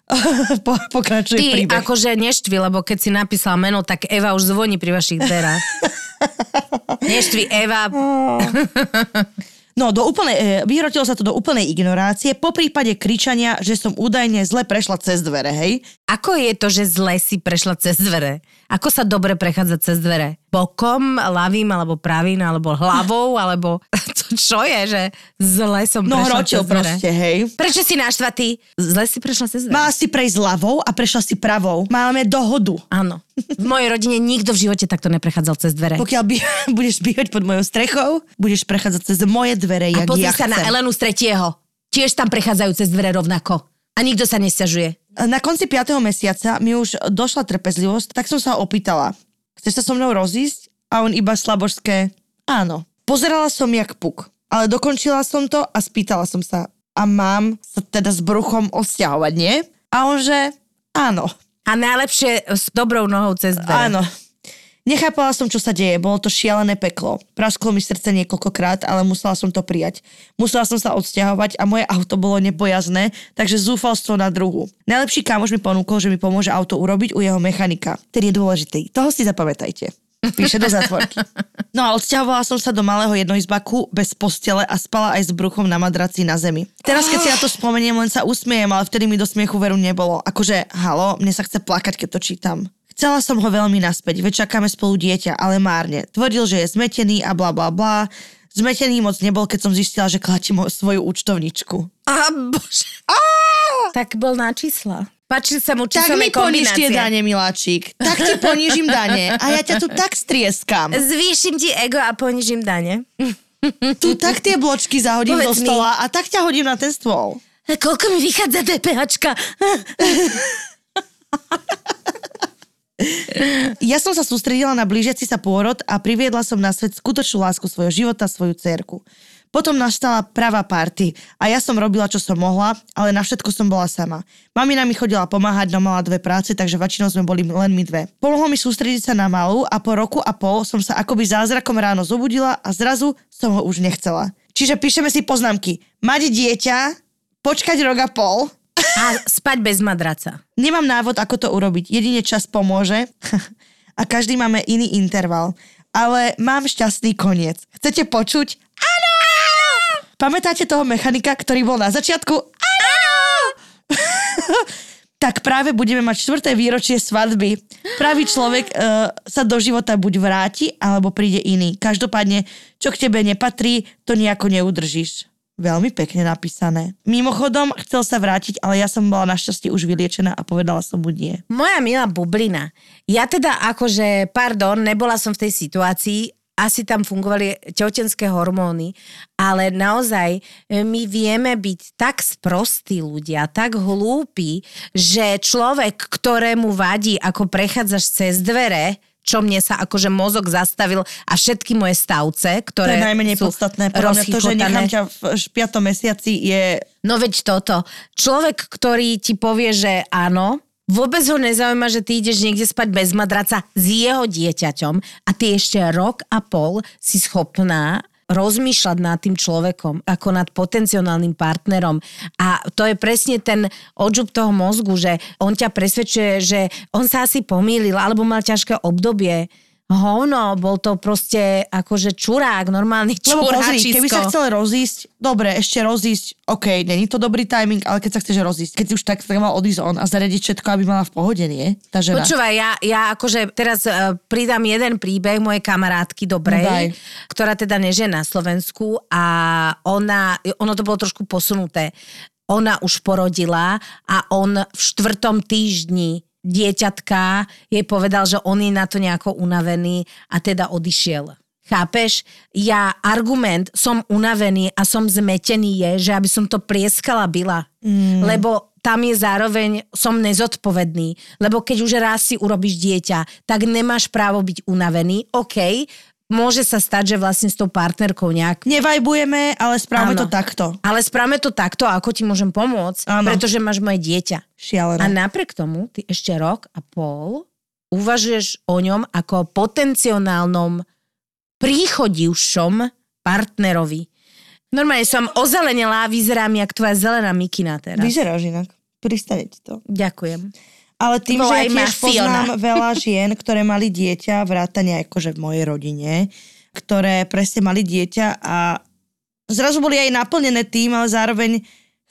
*laughs* po, pokračuje Ty príbeh. akože neštvi, lebo keď si napísala meno, tak Eva už zvoní pri vašich dverách. *laughs* neštvi Eva. *laughs* No, do úplnej, e, vyhrotilo sa to do úplnej ignorácie, po prípade kričania, že som údajne zle prešla cez dvere, hej. Ako je to, že zle si prešla cez dvere? Ako sa dobre prechádza cez dvere? Bokom, ľavým, alebo pravým, alebo hlavou, *laughs* alebo *laughs* to čo je, že zle som No prešla cez dvere? proste, hej. Prečo si naštvatý? Zle si prešla cez dvere? Mala si prejsť ľavou a prešla si pravou. Máme dohodu. Áno. V mojej rodine nikto v živote takto neprechádzal cez dvere. Pokiaľ by, *laughs* budeš bývať pod mojou strechou, budeš prechádzať cez moje dvere, A jak ja sa na chcem. Elenu z tretieho. Tiež tam prechádzajú cez dvere rovnako. A nikto sa nesťažuje. Na konci 5. mesiaca mi už došla trpezlivosť, tak som sa opýtala. Chceš sa so mnou rozísť? A on iba slabožské, áno. Pozerala som jak puk, ale dokončila som to a spýtala som sa, a mám sa teda s bruchom odsťahovať, nie? A on že, áno. A najlepšie s dobrou nohou cez dvere. Áno. Nechápala som, čo sa deje. Bolo to šialené peklo. Prasklo mi srdce niekoľkokrát, ale musela som to prijať. Musela som sa odsťahovať a moje auto bolo nebojazné, takže zúfalstvo na druhu. Najlepší kamoš mi ponúkol, že mi pomôže auto urobiť u jeho mechanika. Ten je dôležitý. Toho si zapamätajte. Píše do zatvorky. No a odsťahovala som sa do malého jednoizbaku bez postele a spala aj s bruchom na madraci na zemi. Teraz, keď si na to spomeniem, len sa usmiejem, ale vtedy mi do smiechu veru nebolo. Akože, halo, mne sa chce plakať, keď to čítam. Chcela som ho veľmi naspäť, veď čakáme spolu dieťa, ale márne. Tvrdil, že je zmetený a bla bla bla. Zmetený moc nebol, keď som zistila, že klatím ho svoju účtovničku. A bože. Tak bol na čísla. Páčili sa mu Tak mi poníž tie dane, miláčik. Tak ti ponížim dane a ja ťa tu tak strieskam. Zvýšim ti ego a ponižím dane. Tu tak tie bločky zahodím Povedz do mi. stola a tak ťa hodím na ten stôl. A koľko mi vychádza DPHčka? *laughs* Ja som sa sústredila na blížiaci sa pôrod a priviedla som na svet skutočnú lásku svojho života, svoju cerku. Potom nastala pravá party a ja som robila, čo som mohla, ale na všetko som bola sama. Mamina mi chodila pomáhať, no mala dve práce, takže väčšinou sme boli len my dve. Pomohlo mi sústrediť sa na malú a po roku a pol som sa akoby zázrakom ráno zobudila a zrazu som ho už nechcela. Čiže píšeme si poznámky. Mať dieťa, počkať rok a pol, A spať bez madraca. Nemám návod, ako to urobiť. Jedine čas pomôže *laughs* a každý máme iný interval. Ale mám šťastný koniec. Chcete počuť? Áno! Pamätáte toho mechanika, ktorý bol na začiatku? Áno! *laughs* tak práve budeme mať štvrté výročie svadby. Pravý človek uh, sa do života buď vráti, alebo príde iný. Každopádne, čo k tebe nepatrí, to nejako neudržíš. Veľmi pekne napísané. Mimochodom, chcel sa vrátiť, ale ja som bola našťastie už vyliečená a povedala som mu nie. Moja milá bublina. Ja teda akože, pardon, nebola som v tej situácii, asi tam fungovali tehotenské hormóny, ale naozaj e, my vieme byť tak sprostí ľudia, tak hlúpi, že človek, ktorému vadí, ako prechádzaš cez dvere, čo mne sa akože mozog zastavil a všetky moje stavce, To ktoré je najmenej sú podstatné. Podľa to, že nechám ťa v š- piatom mesiaci je... No veď toto. Človek, ktorý ti povie, že áno, vôbec ho nezaujíma, že ty ideš niekde spať bez madraca s jeho dieťaťom a ty ešte rok a pol si schopná rozmýšľať nad tým človekom, ako nad potenciálnym partnerom. A to je presne ten odžub toho mozgu, že on ťa presvedčuje, že on sa asi pomýlil, alebo mal ťažké obdobie. Hovno, bol to proste akože čurák, normálny Lebo pozri, čuráčisko. keby sa chcel rozísť, dobre, ešte rozísť, OK, není to dobrý timing, ale keď sa chceš rozísť, keď si už tak tak mal odísť on a zariadiť všetko, aby mala v pohode, nie? Tá žena. Počúvaj, ja, ja akože teraz uh, pridám jeden príbeh mojej kamarátky dobrej, No daj. ktorá teda nežije na Slovensku a ona, ono to bolo trošku posunuté. Ona už porodila a on v štvrtom týždni dieťatka jej povedal, že on je na to nejako unavený a teda odišiel. Chápeš? Ja argument, som unavený a som zmetený je, že aby som to prieskala byla. Mm. Lebo tam je zároveň, som nezodpovedný. Lebo keď už raz si urobíš dieťa, tak nemáš právo byť unavený. OK, môže sa stať, že vlastne s tou partnerkou nejak Nevajbujeme, ale správame Áno. to takto. ale správame to takto, ako ti môžem pomôcť, Áno. pretože máš moje dieťa. Šialené. A napriek tomu, ty ešte rok a pol uvažuješ o ňom ako potenciálnom príchodivšom partnerovi. Normálne som ozelenela a vyzerám jak tvoja zelená mikina teraz. Vyzeráš inak. Pristane ti to. Ďakujem. Ale tým, že ja tiež Fiona. poznám veľa žien, ktoré mali dieťa, vrátane akože v mojej rodine, ktoré presne mali dieťa a zrazu boli aj naplnené tým, ale zároveň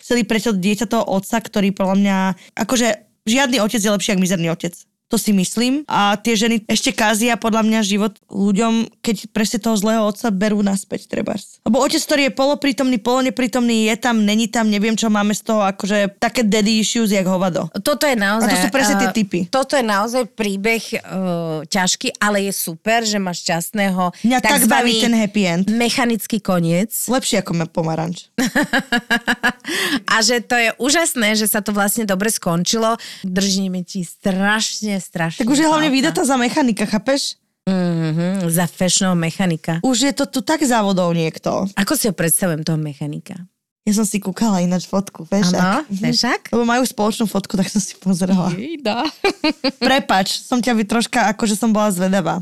chceli preto dieťa toho otca, ktorý podľa mňa, akože Žiadny otec je lepší, ako mizerný otec. To si myslím. A tie ženy ešte kázia podľa mňa život ľuďom, keď presne toho zlého otca berú naspäť, trebárs. Lebo otec, ktorý je poloprítomný, poloneprítomný, je tam, není tam, neviem čo máme z toho, akože také daddy issues, jak hovado. Toto je naozaj... A to sú presne tie eh, typy. Toto je naozaj príbeh uh, ťažký, ale je super, že máš šťastného Mňa tak baví ten happy end. mechanický koniec. Lepšie ako pomaranč. *laughs* A že to je úžasné, že sa to vlastne dobre skončilo. Držíme ti strašne, strašne. Tak už je hlavne vydatá za mechanika, chápeš? Mhm, za fashionov mechanika. Už je to tu tak závodov niekto. Ako si ho predstavujem, toho mechanika? Ja som si kúkala ináč fotku, vieš? Áno, ak- fešák? Lebo majú spoločnú fotku, tak som si pozerala. Jejda. *laughs* Prepač, som ťa by troška, akože som bola zvedavá.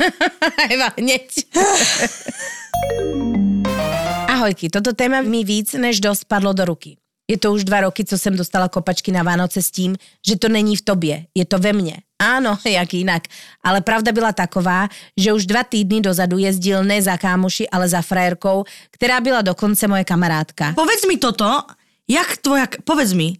*laughs* Eva, hneď. *laughs* Ahojky, toto téma mi víc než dosť padlo do ruky. Je to už dva roky, co jsem dostala kopačky na Vánoce s tím, že to není v tobě, je to ve mně. Áno, *laughs* jak jinak. Ale pravda byla taková, že už dva týdny dozadu jezdil ne za kámoši, ale za frajerkou, která byla dokonce moje kamarádka. Povedz mi toto, jak tvoja, povedz mi,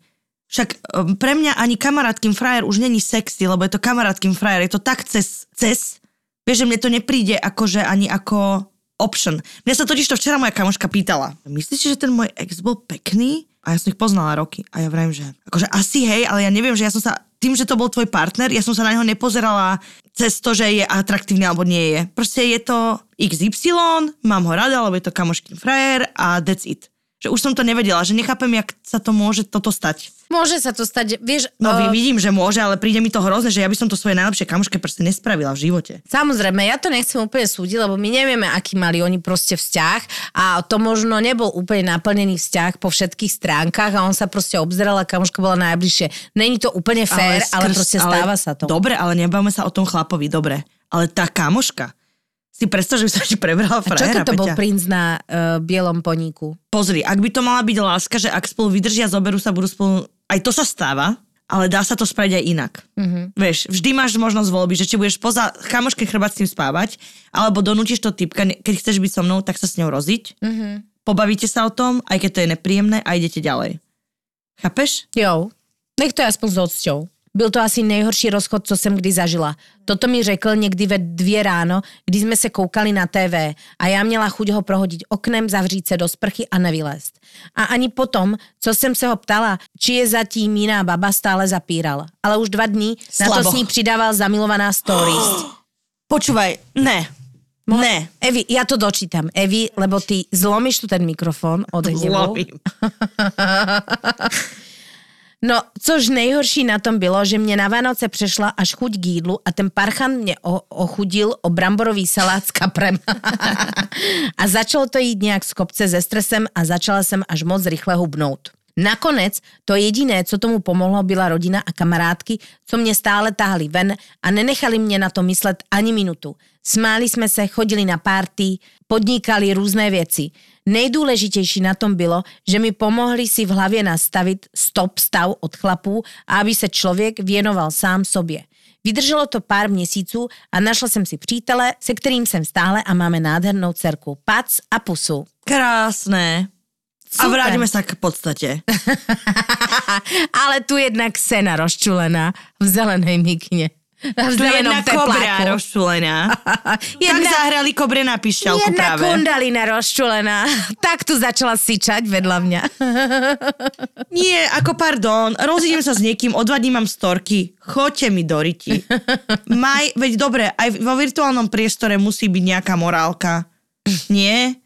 však um, pre mňa ani kamarátkým frajer už není sexy, lebo je to kamarátkým frajer, je to tak cez, cez, vieš, že mne to nepríde akože ani ako option. Mňa sa totiž to včera moja kamoška pýtala. Myslíš, že ten môj ex bol pekný? A ja som ich poznala roky. A ja vrajím, že akože asi hej, ale ja neviem, že ja som sa, tým, že to bol tvoj partner, ja som sa na neho nepozerala cez to, že je atraktívny alebo nie je. Proste je to XY, mám ho rada, lebo je to kamoškin frajer a that's it. Že už som to nevedela, že nechápem, jak sa to môže toto stať. Môže sa to stať, vieš... No uh, vidím, že môže, ale príde mi to hrozné, že ja by som to svojej najlepšej kamoške proste nespravila v živote. Samozrejme, ja to nechcem úplne súdiť, lebo my nevieme, aký mali oni proste vzťah a to možno nebol úplne naplnený vzťah po všetkých stránkach a on sa proste obzeral a kamoška bola najbližšie. Není to úplne fér, ale, ale proste stáva sa to. Dobre, ale nebavme sa o tom chlapovi, dobre. Ale tá kamoška, si predstav, že by sa ti prebrala a čo frajera, keď to bol Peťa? princ na uh, bielom poníku? Pozri, ak by to mala byť láska, že ak spolu vydržia, zoberú sa, budú spolu... Aj to sa stáva, ale dá sa to spraviť aj inak. Mm-hmm. Vieš, vždy máš možnosť voľby, že či budeš poza kamoške chrbať s tým spávať, alebo donútiš to typka, keď chceš byť so mnou, tak sa s ňou roziť. Mm-hmm. Pobavíte sa o tom, aj keď to je nepríjemné a idete ďalej. Chápeš? Jo, nech to je aspoň s odsťou. Byl to asi nejhorší rozchod, co jsem kdy zažila. Toto mi řekl někdy ve dvě ráno, kdy jsme se koukali na TV a já měla chuť ho prohodit oknem, zavřít se do sprchy a nevylézt. A ani potom, co jsem se ho ptala, či je zatím jiná baba, stále zapíral. Ale už dva dní na to s ní přidával zamilovaná stories. *gasps* Počúvaj, ne. Ne. Evi, ja to dočítam. Evi, lebo ty zlomíš tu ten mikrofon od hnevu. Zlomím. *laughs* No, což nejhorší na tom bylo, že mě na Vánoce přešla až chuť k jídlu a ten parchan mě o- ochudil o bramborový salát s kaprem. *laughs* a začalo to jít nějak z kopce se stresem a začala jsem až moc rychle hubnout. Nakonec to jediné, co tomu pomohlo, byla rodina a kamarádky, co mě stále tahli ven a nenechali mě na to myslet ani minutu. Smáli jsme se, chodili na párty, podnikali různé věci. Nejdůležitější na tom bylo, že mi pomohli si v hlavě nastavit stop stav od chlapů a aby se člověk věnoval sám sobě. Vydrželo to pár měsíců a našla jsem si přítele, se kterým jsem stále a máme nádhernou dcerku. Pac a pusu. Krásne. A Super. vráťme sa k podstate. *laughs* Ale tu jednak sena rozčulená v zelenej mikine. Tu jedna kobra rozčulená. *laughs* Tak Jedna, zahrali kobre na pišťalku jedna práve. kundalina rozčulená. *laughs* Tak tu začala syčať vedľa mňa. *laughs* Nie, ako pardon, rozídem sa s niekým, o dva dní mám storky, choďte mi do riti. Maj, veď dobre, aj vo virtuálnom priestore musí byť nejaká morálka. Nie?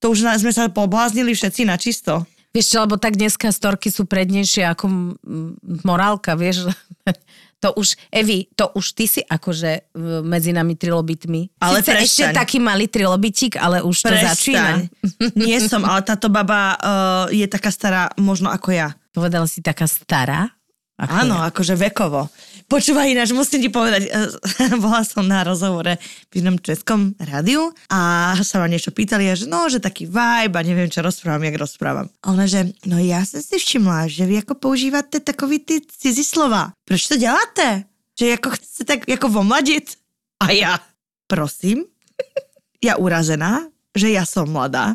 To už sme sa pobláznili všetci na čisto. Vieš čo, lebo tak dneska storky sú prednejšie ako morálka, vieš. To už, Evi, to už ty si akože v- medzi nami trilobitmi. Ale Sice prestaň. ešte taký malý trilobitík, ale už to začína. *laughs* Nie som, ale táto baba uh, je taká stará možno ako ja. Povedala si taká stará? Ako Áno, ja. akože vekovo. Počúvaj ináč, musím ti povedať, eh, *laughs* bola som na rozhovore v jednom českom rádiu a sa ma niečo pýtali, a že no, že taký vibe a neviem, čo rozprávam, jak rozprávam. A ona, že no já jsem si všimla, že vy jako používáte takový ty cizí slova. Proč to děláte? Že jako chcete tak jako omladit? A ja, prosím, *laughs* ja urazená, že ja som mladá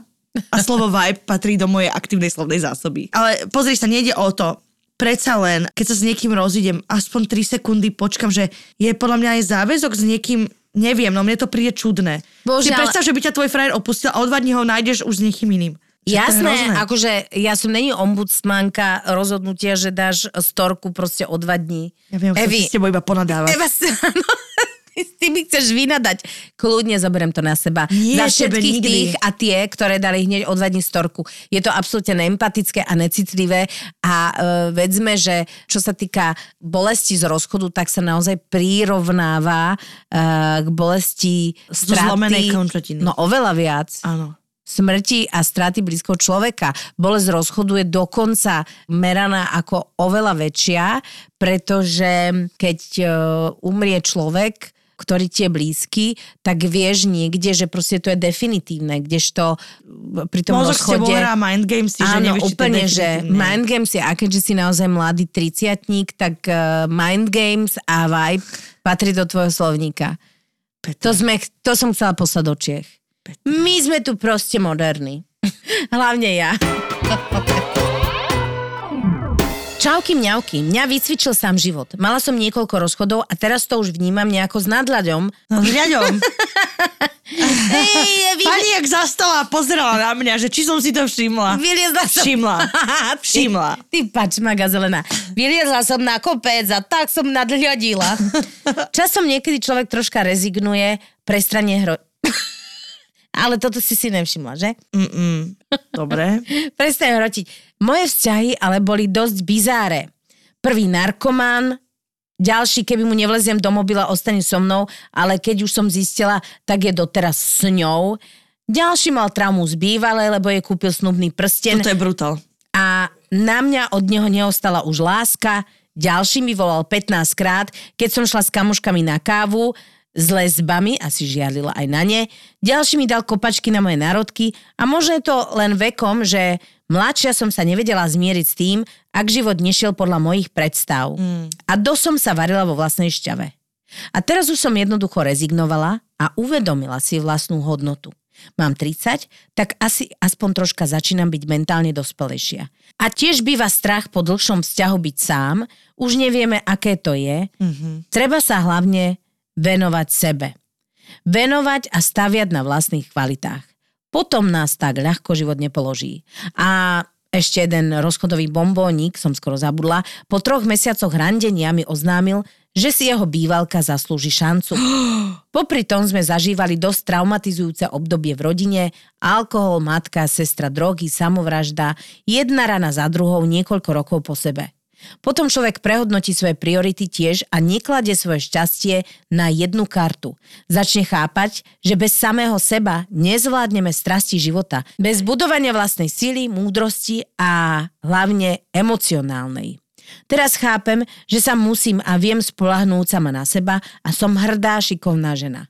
a slovo vibe patrí do mojej aktívnej slovnej zásoby. Ale pozri sa, nejde o to, predsa len, keď sa s niekým rozídem, aspoň 3 sekundy počkam, že je podľa mňa aj záväzok s niekým, neviem, no mne to príde čudné. Bože, si ale- predstav, že by ťa tvoj frajer opustil a o dva dní ho nájdeš už s niekým iným. Je Jasné, akože ja som není ombudsmanka rozhodnutia, že dáš storku proste o dva dní. Ja viem, Evi, si s tebou iba ponadávať. Eva, *laughs* ty mi chceš vynadať. Kľudne zoberiem to na seba. Nie, Za všetkých tých a tie, ktoré dali hneď o dva dní storku. Je to absolútne neempatické a necitlivé a uh, vedzme, že čo sa týka bolesti z rozchodu, tak sa naozaj prirovnáva uh, k bolesti straty. No oveľa viac Áno. smrti a straty blízkoho človeka. Bolesť rozchodu je dokonca meraná ako oveľa väčšia, pretože keď e, umrie človek, ktorý ti je blízky, tak vieš niekde, že proste to je definitívne, kdežto pri tom Mozog rozchode... hrá mind games, že Áno, nevieš, či to úplne, že mind games je, a keďže si naozaj mladý triciatník, tak uh, mind games a vibe patrí do tvojho slovníka. To, sme, to som chcela poslať do Čiech. My sme tu proste moderní. *laughs* Hlavne ja. *laughs* Čauky mňauky, mňa vycvičil sám život. Mala som niekoľko rozchodov a teraz to už vnímam nejako s nadľaďom. No, s riadom. *laughs* Ej, vy, Pani jak zastala a pozerala na mňa, že či som si to všimla. vyliezla som... Všimla. *laughs* Ty- Všimla. Ty pačmaga zelená. Vyliezla som na kopec a tak som nadhľadila. Časom niekedy človek troška rezignuje, prestranie hro... *laughs* Ale toto si si nevšimla, že? Mm-mm. Dobre. Prestaň hrotiť. Moje vzťahy ale boli dosť bizáre. Prvý narkomán, ďalší, keby mu nevleziem do mobila, ostane so mnou, ale keď už som zistila, tak je doteraz s ňou. Ďalší mal traumu z bývalej, lebo jej kúpil snubný prsten Toto je brutál. a na mňa od neho neostala už láska. Ďalší mi volal 15 krát, keď som šla s kamoškami na kávu, s lesbami, asi žialila aj na ne. Ďalší mi dal kopačky na moje národky a možno je to len vekom, že mladšia som sa nevedela zmieriť s tým, ak život nešiel podľa mojich predstav. Mm. A dosť som sa varila vo vlastnej šťave. A teraz už som jednoducho rezignovala a uvedomila si vlastnú hodnotu. Mám 30, tak asi aspoň troška začínam byť mentálne dospelejšia. A tiež býva strach po dlhšom vzťahu byť sám, už nevieme, aké to je. Mm-hmm. Treba sa hlavne venovať sebe. Venovať a staviať na vlastných kvalitách. Potom nás tak ľahko život nepoloží. A ešte jeden rozchodový bombónik, som skoro zabudla, po troch mesiacoch randenia mi oznámil, že si jeho bývalka zaslúži šancu. *gasps* Popri tom sme zažívali dosť traumatizujúce obdobie v rodine, alkohol, matka, sestra, drogy, samovražda, jedna rana za druhou niekoľko rokov po sebe. Potom človek prehodnotí svoje priority tiež a nekladie svoje šťastie na jednu kartu. Začne chápať, že bez samého seba nezvládneme strasti života. Bez budovania vlastnej síly, múdrosti a hlavne emocionálnej. Teraz chápem, že sa musím a viem spolahnúť sama na seba a som hrdá, šikovná žena.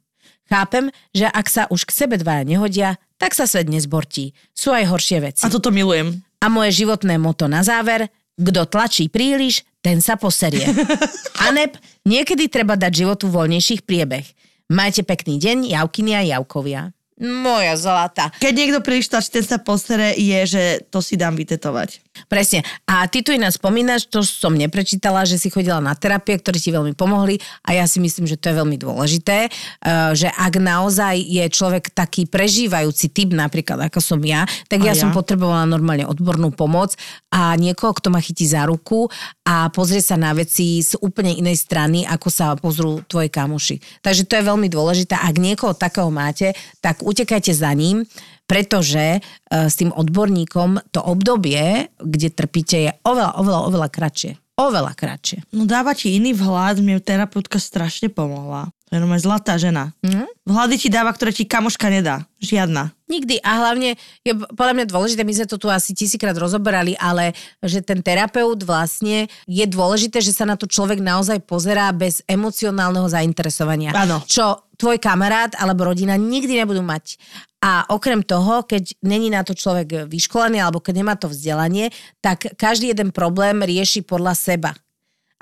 Chápem, že ak sa už k sebe dvaja nehodia, tak sa svet nezbortí. Sú aj horšie veci. A toto milujem. A moje životné moto na záver, kto tlačí príliš, ten sa poserie. *laughs* Anep, niekedy treba dať životu voľnejších priebeh. Majte pekný deň, javkyni a javkovia. Moja zlata. Keď niekto príliš tlačí, ten sa posere, je, že to si dám vytetovať. Presne. A ty tu ináč spomínaš, to som neprečítala, že si chodila na terapie, ktoré ti veľmi pomohli a ja si myslím, že to je veľmi dôležité, eh, že ak naozaj je človek taký prežívajúci typ, napríklad ako som ja, tak A ja, ja? som potrebovala normálne odbornú pomoc a niekoho, kto ma chytí za ruku a pozrie sa na veci z úplne inej strany, ako sa pozrú tvoje kamoši. Takže to je veľmi dôležité. Ak niekoho takého máte, tak utekajte za ním, pretože e, s tým odborníkom to obdobie, kde trpíte, je oveľa, oveľa, oveľa kratšie. Oveľa kratšie. No dáva ti iný vhľad, mne terapeutka strašne pomohla. To je normálne zlatá žena. Mhm. Vhľady ti dáva, ktoré ti kamoška nedá. Žiadna. Nikdy. A hlavne je podľa mňa dôležité, my sme to tu asi tisíkrát rozoberali, ale že ten terapeut vlastne je dôležité, že sa na to človek naozaj pozerá bez emocionálneho zainteresovania. Áno. Čo tvoj kamarát alebo rodina nikdy nebudú mať. A okrem toho, keď není na to človek vyškolený alebo keď nemá to vzdelanie, tak každý jeden problém rieši podľa seba.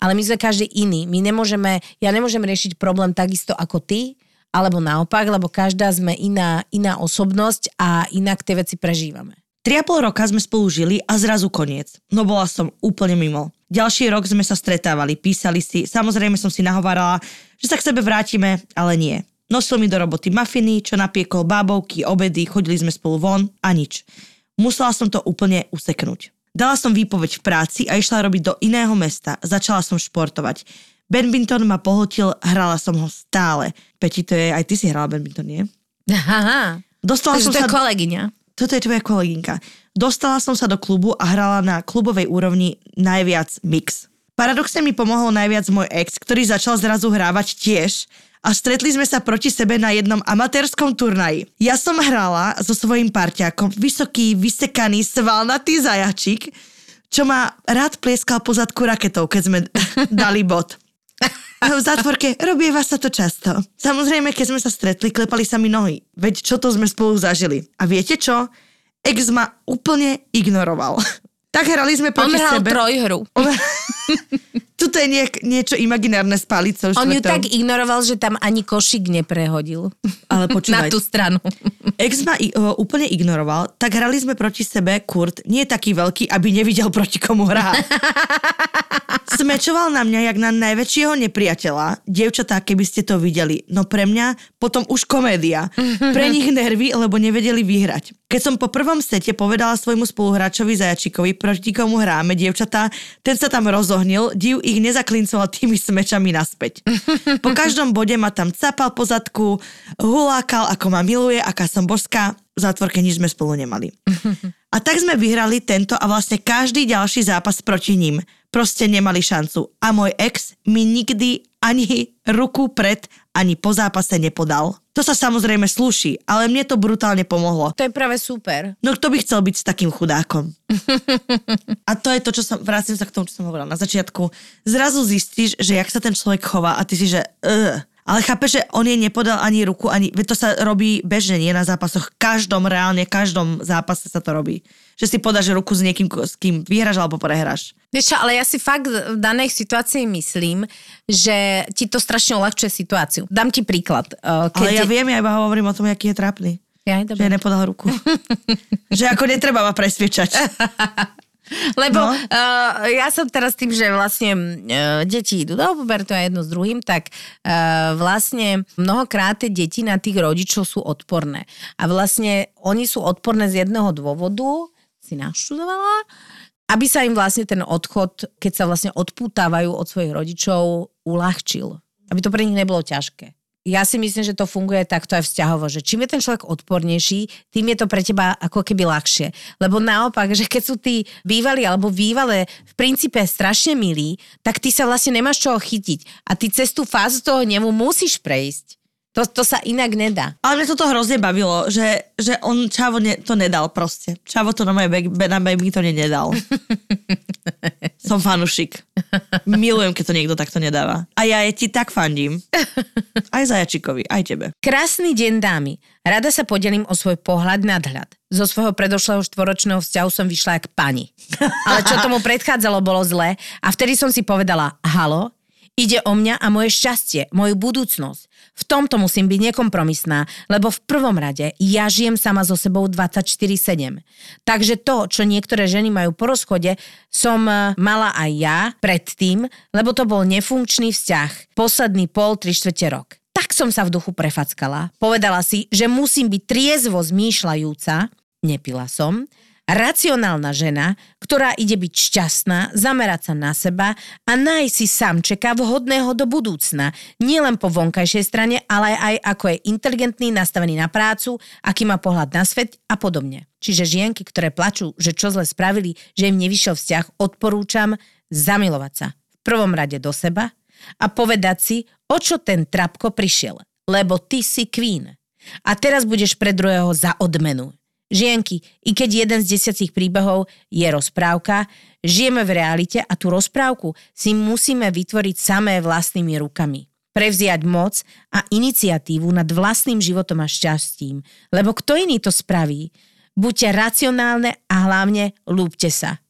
Ale my sme každý iný. My nemôžeme, ja nemôžem riešiť problém takisto ako ty, alebo naopak, lebo každá sme iná, iná osobnosť a inak tie veci prežívame. Tri a pol roka sme spolu žili a zrazu koniec. No bola som úplne mimo. Ďalší rok sme sa stretávali, písali si, samozrejme som si nahovárala, že sa k sebe vrátime, ale nie. Nosil mi do roboty mafiny, čo napiekol bábovky, obedy, chodili sme spolu von a nič. Musela som to úplne useknúť. Dala som výpoveď v práci a išla robiť do iného mesta. Začala som športovať. Badminton ma pohltil, hrala som ho stále. Peti, to je, aj ty si hrala badminton, nie? Aha. Dostala Takže som to je sa... kolegyňa. Toto je tvoja kolegynka. Dostala som sa do klubu a hrala na klubovej úrovni najviac mix. Paradoxne mi pomohol najviac môj ex, ktorý začal zrazu hrávať tiež a stretli sme sa proti sebe na jednom amatérskom turnaji. Ja som hrala so svojím parťákom, vysoký, vysekaný, svalnatý zajačik, čo ma rád plieskal po zadku raketou, keď sme *laughs* dali bod. A v zátvorke robieva sa to často. Samozrejme, keď sme sa stretli, klepali sa mi nohy. Veď čo to sme spolu zažili. A viete čo? Ex ma úplne ignoroval. *laughs* Tak hrali sme On proti hral sebe. trojhru. On... *laughs* Tuto je niek- niečo imaginárne s palicou. On ju tak ignoroval, že tam ani košík neprehodil. Ale *laughs* Na počúvaj, tú stranu. ex ma i- o, úplne ignoroval, tak hrali sme proti sebe, Kurt nie je taký veľký, aby nevidel proti komu hrá. *laughs* Smečoval na mňa jak na najväčšieho nepriateľa. Dievčatá, keby ste to videli. No pre mňa potom už komédia. Pre nich nervy, lebo nevedeli vyhrať. Keď som po prvom sete povedala svojmu spoluhráčovi Zajačikovi, proti komu hráme, dievčatá, ten sa tam rozohnil, div ich nezaklincoval tými smečami naspäť. Po každom bode ma tam capal po zadku, hulákal, ako ma miluje, aká som božská. Zátvorke nič sme spolu nemali. A tak sme vyhrali tento a vlastne každý ďalší zápas proti ním. Proste nemali šancu. A môj ex mi nikdy ani ruku pred, ani po zápase nepodal. To sa samozrejme slúši, ale mne to brutálne pomohlo. To je práve super. No kto by chcel byť s takým chudákom? *laughs* A to je to, čo som, vrátim sa k tomu, čo som hovorila na začiatku. Zrazu zistíš, že jak sa ten človek chová a ty si, že uh, ale chápe, že on jej nepodal ani ruku, ani, veď to sa robí bežne, nie na zápasoch. Každom, reálne, každom zápase sa to robí. Že si podáš ruku s niekým, s kým vyhráš alebo prehráš. Vieš čo, ale ja si fakt v danej situácii myslím, že ti to strašne uľahčuje situáciu. Dám ti príklad. uh, Keď Ale ja viem, ja iba hovorím o tom, aký je trápny. Ja, Že nepodal ruku. *laughs* že ako netreba ma presviečať. *laughs* Lebo No. uh, ja som teraz tým, že vlastne uh, deti idú do pubertu a jedno s druhým, tak uh, vlastne mnohokrát tie deti na tých rodičov sú odporné. A vlastne oni sú odporné z jedného dôvodu, si naštudovala, aby sa im vlastne ten odchod, keď sa vlastne odpútávajú od svojich rodičov, uľahčil. Aby to pre nich nebolo ťažké. Ja si myslím, že to funguje takto aj vzťahovo, že čím je ten človek odpornejší, tým je to pre teba ako keby ľahšie. Lebo naopak, že keď sú tí bývalí alebo bývalé v princípe strašne milí, tak ty sa vlastne nemáš čoho chytiť. A ty cez tú fázu toho nemu musíš prejsť. To, to sa inak nedá. Ale mne toto hrozne bavilo, že, že on Čavo ne, to nedal proste. Čavo to na moje baby, na baby to nedal. *laughs* Som fanušik. Milujem, keď to niekto takto nedáva. A ja je ti tak fandím. Aj Zajačikovi, aj tebe. Krásny deň, dámy. Rada sa podelím o svoj pohľad nadhľad. Zo svojho predošlého štvoročného vzťahu som vyšla jak pani. Ale čo tomu predchádzalo, bolo zlé a vtedy som si povedala, halo, ide o mňa a moje šťastie, moju budúcnosť. V tomto musím byť nekompromisná, lebo v prvom rade ja žijem sama so sebou 24-7. Takže to, čo niektoré ženy majú po rozchode, som eh, mala aj ja predtým, lebo to bol nefunkčný vzťah. Posledný pol, tri štvrte rok. Tak som sa v duchu prefackala. Povedala si, že musím byť triezvo zmýšľajúca, nepila som, racionálna žena, ktorá ide byť šťastná, zamerať sa na seba a nájsť si samčeka vhodného do budúcna. Nielen po vonkajšej strane, ale aj ako je inteligentný, nastavený na prácu, aký má pohľad na svet a podobne. Čiže žienky, ktoré plačú, že čo zle spravili, že im nevyšiel vzťah, odporúčam zamilovať sa. V prvom rade do seba a povedať si, o čo ten trapko prišiel. Lebo ty si queen. A teraz budeš pre druhého za odmenu. Žienky, i keď jeden z desiatich príbehov je rozprávka, žijeme v realite a tú rozprávku si musíme vytvoriť samé vlastnými rukami. Prevziať moc a iniciatívu nad vlastným životom a šťastím. Lebo kto iný to spraví? Buďte racionálne a hlavne lúbte sa.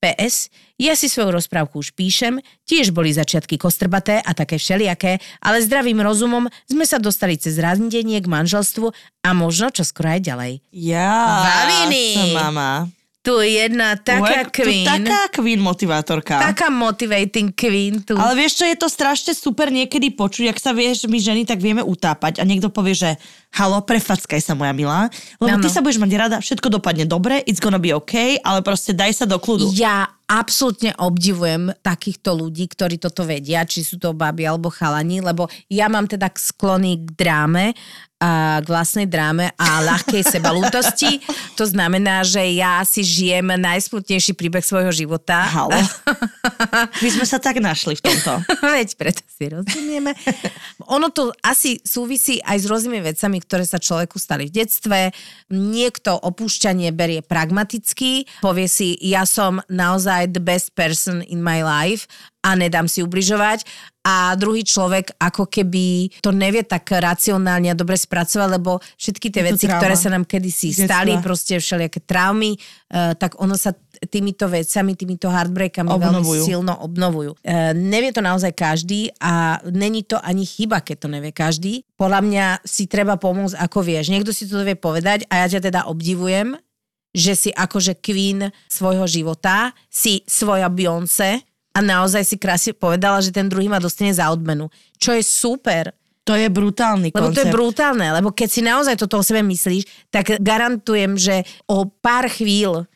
PS, ja si svoju rozprávku už píšem, tiež boli začiatky kostrbaté a také všelijaké, ale zdravým rozumom sme sa dostali cez randenie k manželstvu a možno čo skoro aj ďalej. Ja, Vaviny. mama. Tu jedna taká tu queen. Taká queen motivátorka. taká motivating queen tu. Ale vieš čo, je to strašne super niekedy počuť, ak sa vieš, my ženy tak vieme utápať a niekto povie, že halo, prefackaj sa moja milá, lebo Áno. ty sa budeš mať rada, všetko dopadne dobre, it's gonna be okay, ale proste daj sa do kľudu. Ja absolútne obdivujem takýchto ľudí, ktorí toto vedia, či sú to baby alebo chalani, lebo ja mám teda sklony k dráme, a k vlastnej dráme a ľahkej sebalútosti. To znamená, že ja si žijem najsmutnejší príbeh svojho života. Halo. *laughs* My sme sa tak našli v tomto. Veď preto si rozumieme. Ono to asi súvisí aj s rôznymi vecami, ktoré sa človeku stali v detstve. Niekto opúšťanie berie pragmaticky, povie si, ja som naozaj the best person in my life a nedám si ubližovať. A druhý človek ako keby to nevie tak racionálne a dobre spracovať, lebo všetky tie veci, trauma. ktoré sa nám kedysi Detstva. stali, proste všelijaké traumy, eh, tak ono sa týmito vecami, týmito heartbreakami veľmi Obnovujú. silno obnovujú. E, nevie to naozaj každý a není to ani chyba, keď to nevie každý. Podľa mňa si treba pomôcť, ako vieš. Niekto si to vie povedať a ja ťa teda obdivujem, že si akože queen svojho života, si svoja Beyoncé a naozaj si krásne povedala, že ten druhý ma dostane za odmenu. Čo je super. To je brutálny Lebo to je koncept. brutálne, lebo keď si naozaj toto o sebe myslíš, tak garantujem, že o pár chvíľ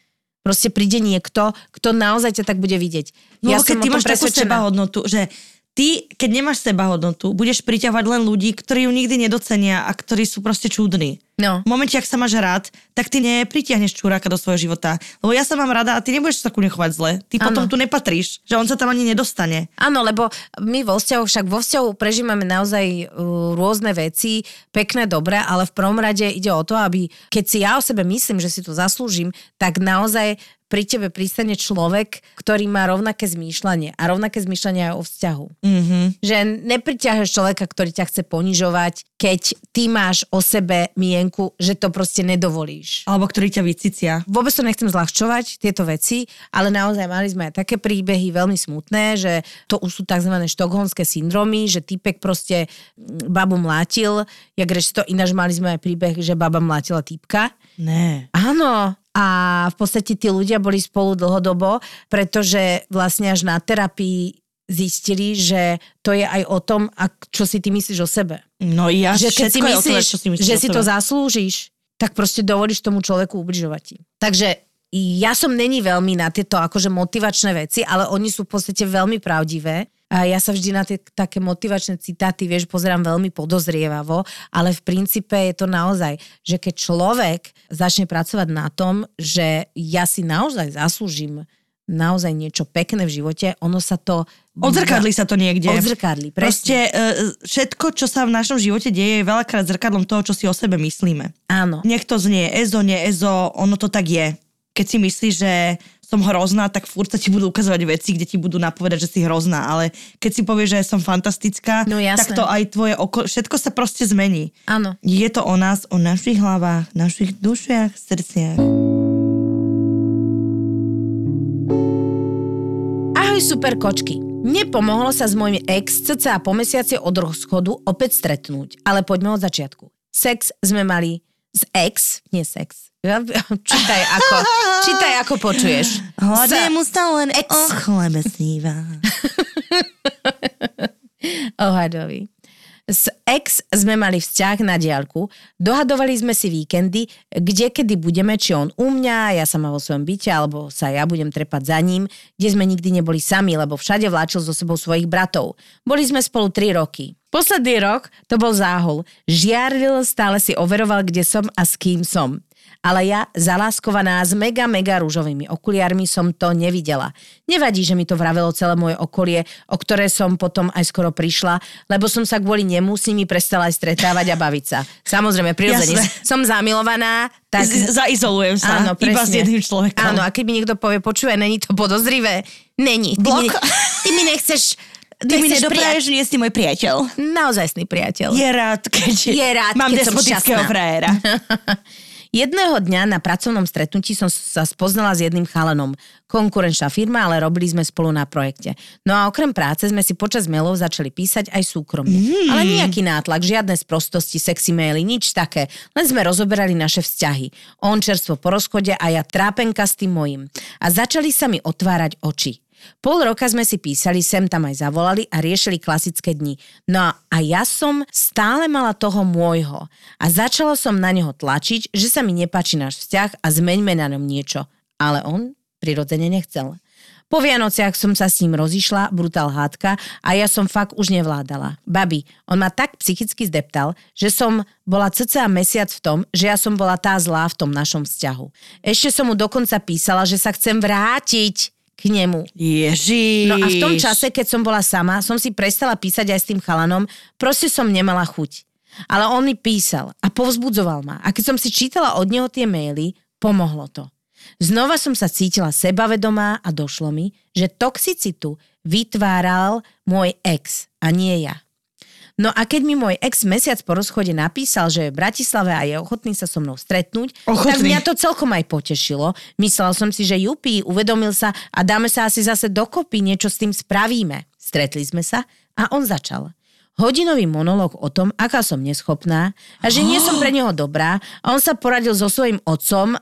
proste príde niekto, kto naozaj ťa tak bude vidieť. No, ja keď ty máš takú presvedčená. sebahodnotu, že ty, keď nemáš sebahodnotu, budeš priťahovať len ľudí, ktorí ju nikdy nedocenia a ktorí sú proste čudní. No. V momente, ak sa máš rád, tak ty nepritiahneš čuráka do svojho života. Lebo ja sa mám rada a ty nebudeš sa ku mne chovať zle. Ty Áno. potom tu nepatríš, že on sa tam ani nedostane. Áno, lebo my vo vzťahu, však vo vzťahu prežívame naozaj uh, rôzne veci, pekné, dobré, ale v prvom rade ide o to, aby keď si ja o sebe myslím, že si to zaslúžim, tak naozaj pri tebe pristane človek, ktorý má rovnaké zmýšľanie. A rovnaké zmýšľanie aj o vzťahu. Mm-hmm. Že nepriťahuješ človeka, ktorý ťa chce ponižovať, keď ty máš o sebe mienku, že to proste nedovolíš. Alebo ktorý ťa vycicia. Vôbec to nechcem zľahčovať, tieto veci, ale naozaj mali sme aj také príbehy veľmi smutné, že to už sú tzv. štokholmské syndromy, že typek proste mm, babu mlátil, jak reč to ináč mali sme aj príbeh, že baba mlátila typka. Ne. Áno, a v podstate tí ľudia boli spolu dlhodobo, pretože vlastne až na terapii zistili, že to je aj o tom, čo si ty myslíš o sebe. No ja Že keď si myslíš, čo si myslíš že si to zaslúžiš, tak proste dovolíš tomu človeku ubližovať ti. Takže ja som není veľmi na tieto akože motivačné veci, ale oni sú v podstate veľmi pravdivé. A ja sa vždy na tie také motivačné citáty, vieš, pozerám veľmi podozrievavo, ale v princípe je to naozaj, že keď človek začne pracovať na tom, že ja si naozaj zaslúžim naozaj niečo pekné v živote, ono sa to... Odzrkadli sa to niekde. Odzrkadli, presne. Proste uh, všetko, čo sa v našom živote deje, je veľakrát zrkadlom toho, čo si o sebe myslíme. Áno. Nech to znie ezo, nie ezo, ono to tak je. Keď si myslíš, že som hrozná, tak furt sa ti budú ukazovať veci, kde ti budú napovedať, že si hrozná. Ale keď si povieš, že som fantastická, No jasné. tak to aj tvoje oko... Všetko sa proste zmení. Áno. Je to o nás, o našich hlavách, našich dušiach, srdciach. Ahoj super kočky. Nepomohlo sa s mojim ex cca po mesiaci od rozchodu opäť stretnúť, ale poďme od začiatku. Sex sme mali z ex, nie sex. *laughs* Čítaj ako, čítaj ako počuješ. Hladné S- mu stále ex. o chlebe sníva. *laughs* Ohadový. S ex sme mali vzťah na diaľku, dohadovali sme si víkendy, kde kedy budeme, či on u mňa, ja sama vo svojom byte, alebo sa ja budem trepať za ním, kde sme nikdy neboli sami, lebo všade vláčil so sebou svojich bratov. Boli sme spolu 3 roky. Posledný rok to bol záhul. Žiaril, stále si overoval, kde som a s kým som. Ale ja, zaláskovaná s mega, mega rúžovými okuliarmi som to nevidela. Nevadí, že mi to vravelo celé moje okolie, o ktoré som potom aj skoro prišla, lebo som sa kvôli nemu s nimi prestala aj stretávať a baviť sa. Samozrejme, prirodzene som zamilovaná, tak... Z- Zaizolujem sa Áno, iba s presne. jedným človekom. Áno, a keď mi niekto povie, počúvaj, není to podozrivé, není. Ty, mi, ty mi nechceš... *laughs* Ty mi nedopraješ, že nie si môj priateľ. Naozajstný priateľ. Je rád, keď, Je rád, mám keď despotického frajera. *laughs* Jedného dňa na pracovnom stretnutí som sa spoznala s jedným chalanom. Konkurenčná firma, ale robili sme spolu na projekte. No a okrem práce sme si počas mailov začali písať aj súkromne. Mm. Ale nejaký nátlak, žiadne sprostosti, sexy maily, nič také. Len sme rozoberali naše vzťahy. On čerstvo po rozchode a ja trápenka s tým mojim. A začali sa mi otvárať oči. Pol roka sme si písali, sem tam aj zavolali a riešili klasické dni. No a ja som stále mala toho môjho a začala som na neho tlačiť, že sa mi nepáči náš vzťah a zmeňme na ňom niečo. Ale on prirodzene nechcel. Po Vianociach som sa s ním rozišla, brutál hádka a ja som fakt už nevládala. Babi, on ma tak psychicky zdeptal, že som bola cca mesiac v tom, že ja som bola tá zlá v tom našom vzťahu. Ešte som mu dokonca písala, že sa chcem vrátiť k nemu. Ježiš. No a v tom čase, keď som bola sama, som si prestala písať aj s tým chalanom, proste som nemala chuť. Ale on mi písal a povzbudzoval ma. A keď som si čítala od neho tie maily, pomohlo to. Znova som sa cítila sebavedomá a došlo mi, že toxicitu vytváral môj ex a nie ja. No a keď mi môj ex mesiac po rozchode napísal, že je v Bratislave a je ochotný sa so mnou stretnúť, ochotný. tak mňa to celkom aj potešilo. Myslela som si, že jupí, uvedomil sa a dáme sa asi zase dokopy, niečo s tým spravíme. Stretli sme sa a on začal hodinový monológ o tom, aká som neschopná a že nie som pre neho dobrá a on sa poradil so svojím otcom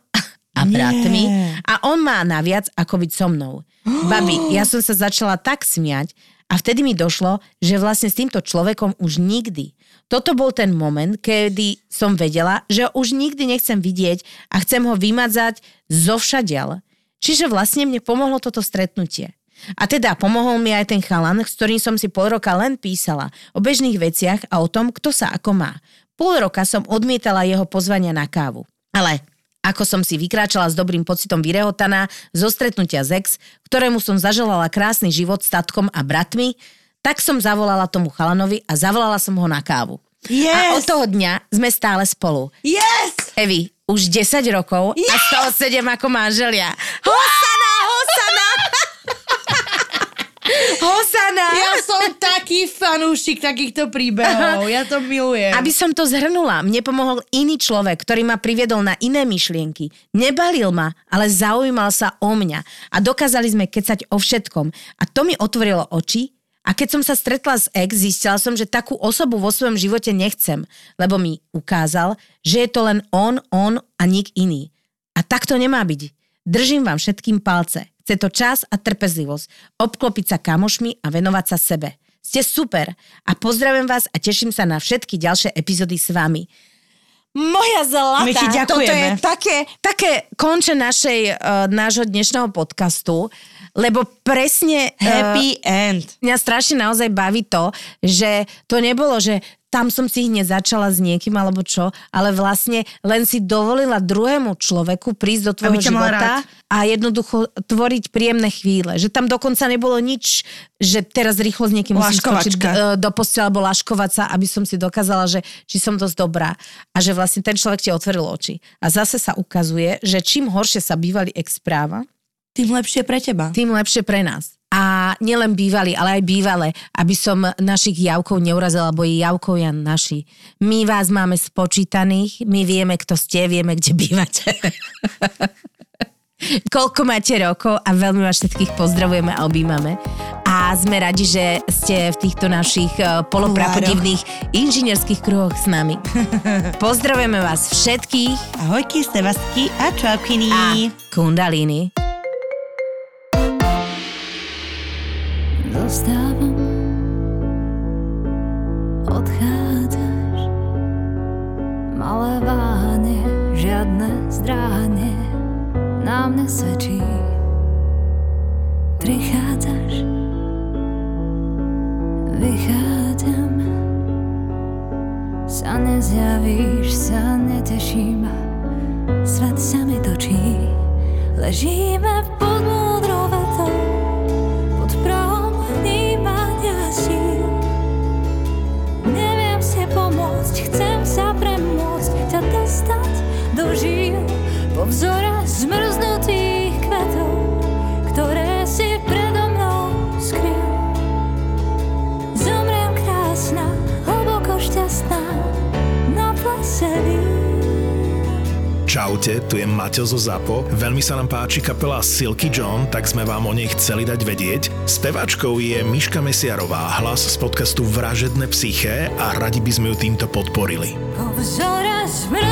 a bratmi a on má naviac ako byť so mnou. Babi, ja som sa začala tak smiať, a vtedy mi došlo, že vlastne s týmto človekom už nikdy. Toto bol ten moment, kedy som vedela, že už nikdy nechcem vidieť a chcem ho vymadzať zo všadiel. Čiže vlastne mne pomohlo toto stretnutie. A teda pomohol mi aj ten chalan, s ktorým som si pol roka len písala o bežných veciach a o tom, kto sa ako má. Pol roka som odmietala jeho pozvania na kávu. Ale ako som si vykráčala s dobrým pocitom vyrehotaná zo stretnutia z ex, ktorému som zaželala krásny život s tatkom a bratmi, tak som zavolala tomu chalanovi a zavolala som ho na kávu. Yes. A od toho dňa sme stále spolu. Yes! Evi, už 10 rokov yes. a z toho 7 ako manželia. Hosana, Hosana! Ja som taký fanúšik takýchto príbehov. Ja to milujem. Aby som to zhrnula, mne pomohol iný človek, ktorý ma priviedol na iné myšlienky. Nebalil ma, ale zaujímal sa o mňa. A dokázali sme kecať o všetkom. A to mi otvorilo oči a keď som sa stretla s ex, zistila som, že takú osobu vo svojom živote nechcem, lebo mi ukázal, že je to len on, on a nik iný. A tak to nemá byť. Držím vám všetkým palce. Chce to čas a trpezlivosť. Obklopiť sa kamošmi a venovať sa sebe. Ste super a pozdravujem vás a teším sa na všetky ďalšie epizódy s vami. Moja zlatá, My ti ďakujeme. toto je také, také konče našej, uh, nášho dnešného podcastu, lebo presne... Happy uh, end. Mňa strašne naozaj baví to, že to nebolo, že tam som si hneď začala s niekým alebo čo, ale vlastne len si dovolila druhému človeku prísť do tvojho života a jednoducho tvoriť príjemné chvíle. Že tam dokonca nebolo nič, že teraz rýchlo s niekým musím skočiť do postela alebo laškovať sa, aby som si dokázala, že či som dosť dobrá. A že vlastne ten človek ti otvoril oči. A zase sa ukazuje, že čím horšie sa bývalý ex správa, tým lepšie pre teba. Tým lepšie pre nás a nielen bývali, ale aj bývalé, aby som našich javkov neurazila, lebo je javkov ja naši. My vás máme spočítaných, my vieme, kto ste, vieme, kde bývate. *laughs* Koľko máte rokov a veľmi vás všetkých pozdravujeme a objímame. A sme radi, že ste v týchto našich eh, poloprapodivných inžinierských kruhoch s nami. *laughs* Pozdravujeme vás všetkých. Ahojky, Sevastky a Čaukiny. A Kundalini. zostávam Odchádzaš Malé váhanie, žiadne zdráhanie Na mne svedčí. Prichádzaš. Vychádzam. Sa nezjavíš, sa neteším. Svet sa mi točí. Ležíme v podmúdrou vetou do žil po vzore zmrznutých kvetov, ktoré si predo mnou skryl. Zomrem krásna, hlboko šťastná, na plese. Čaute, tu je Maťo zo ZAPO. Veľmi sa nám páči kapela Silky John, tak sme vám o nej chceli dať vedieť. Spevačkou je Miška Mesiarová, hlas z podcastu Vražedné psyché a radi by sme ju týmto podporili. Po vzore zmrznutých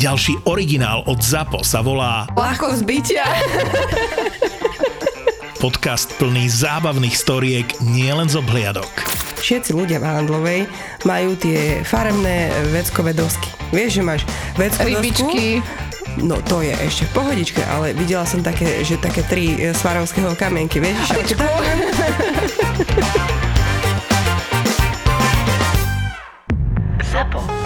Ďalší originál od ZAPO sa volá Ľahko zbytia. *laughs* podcast plný zábavných storiek nielen z obhliadok. Všetci ľudia v Handlovej majú tie farebné veckové dosky. Vieš, že máš veckové Rybičky. No to je ešte v pohodičke, ale videla som také, že také tri svarovského kamienky, vieš? Zapo. Podcastov.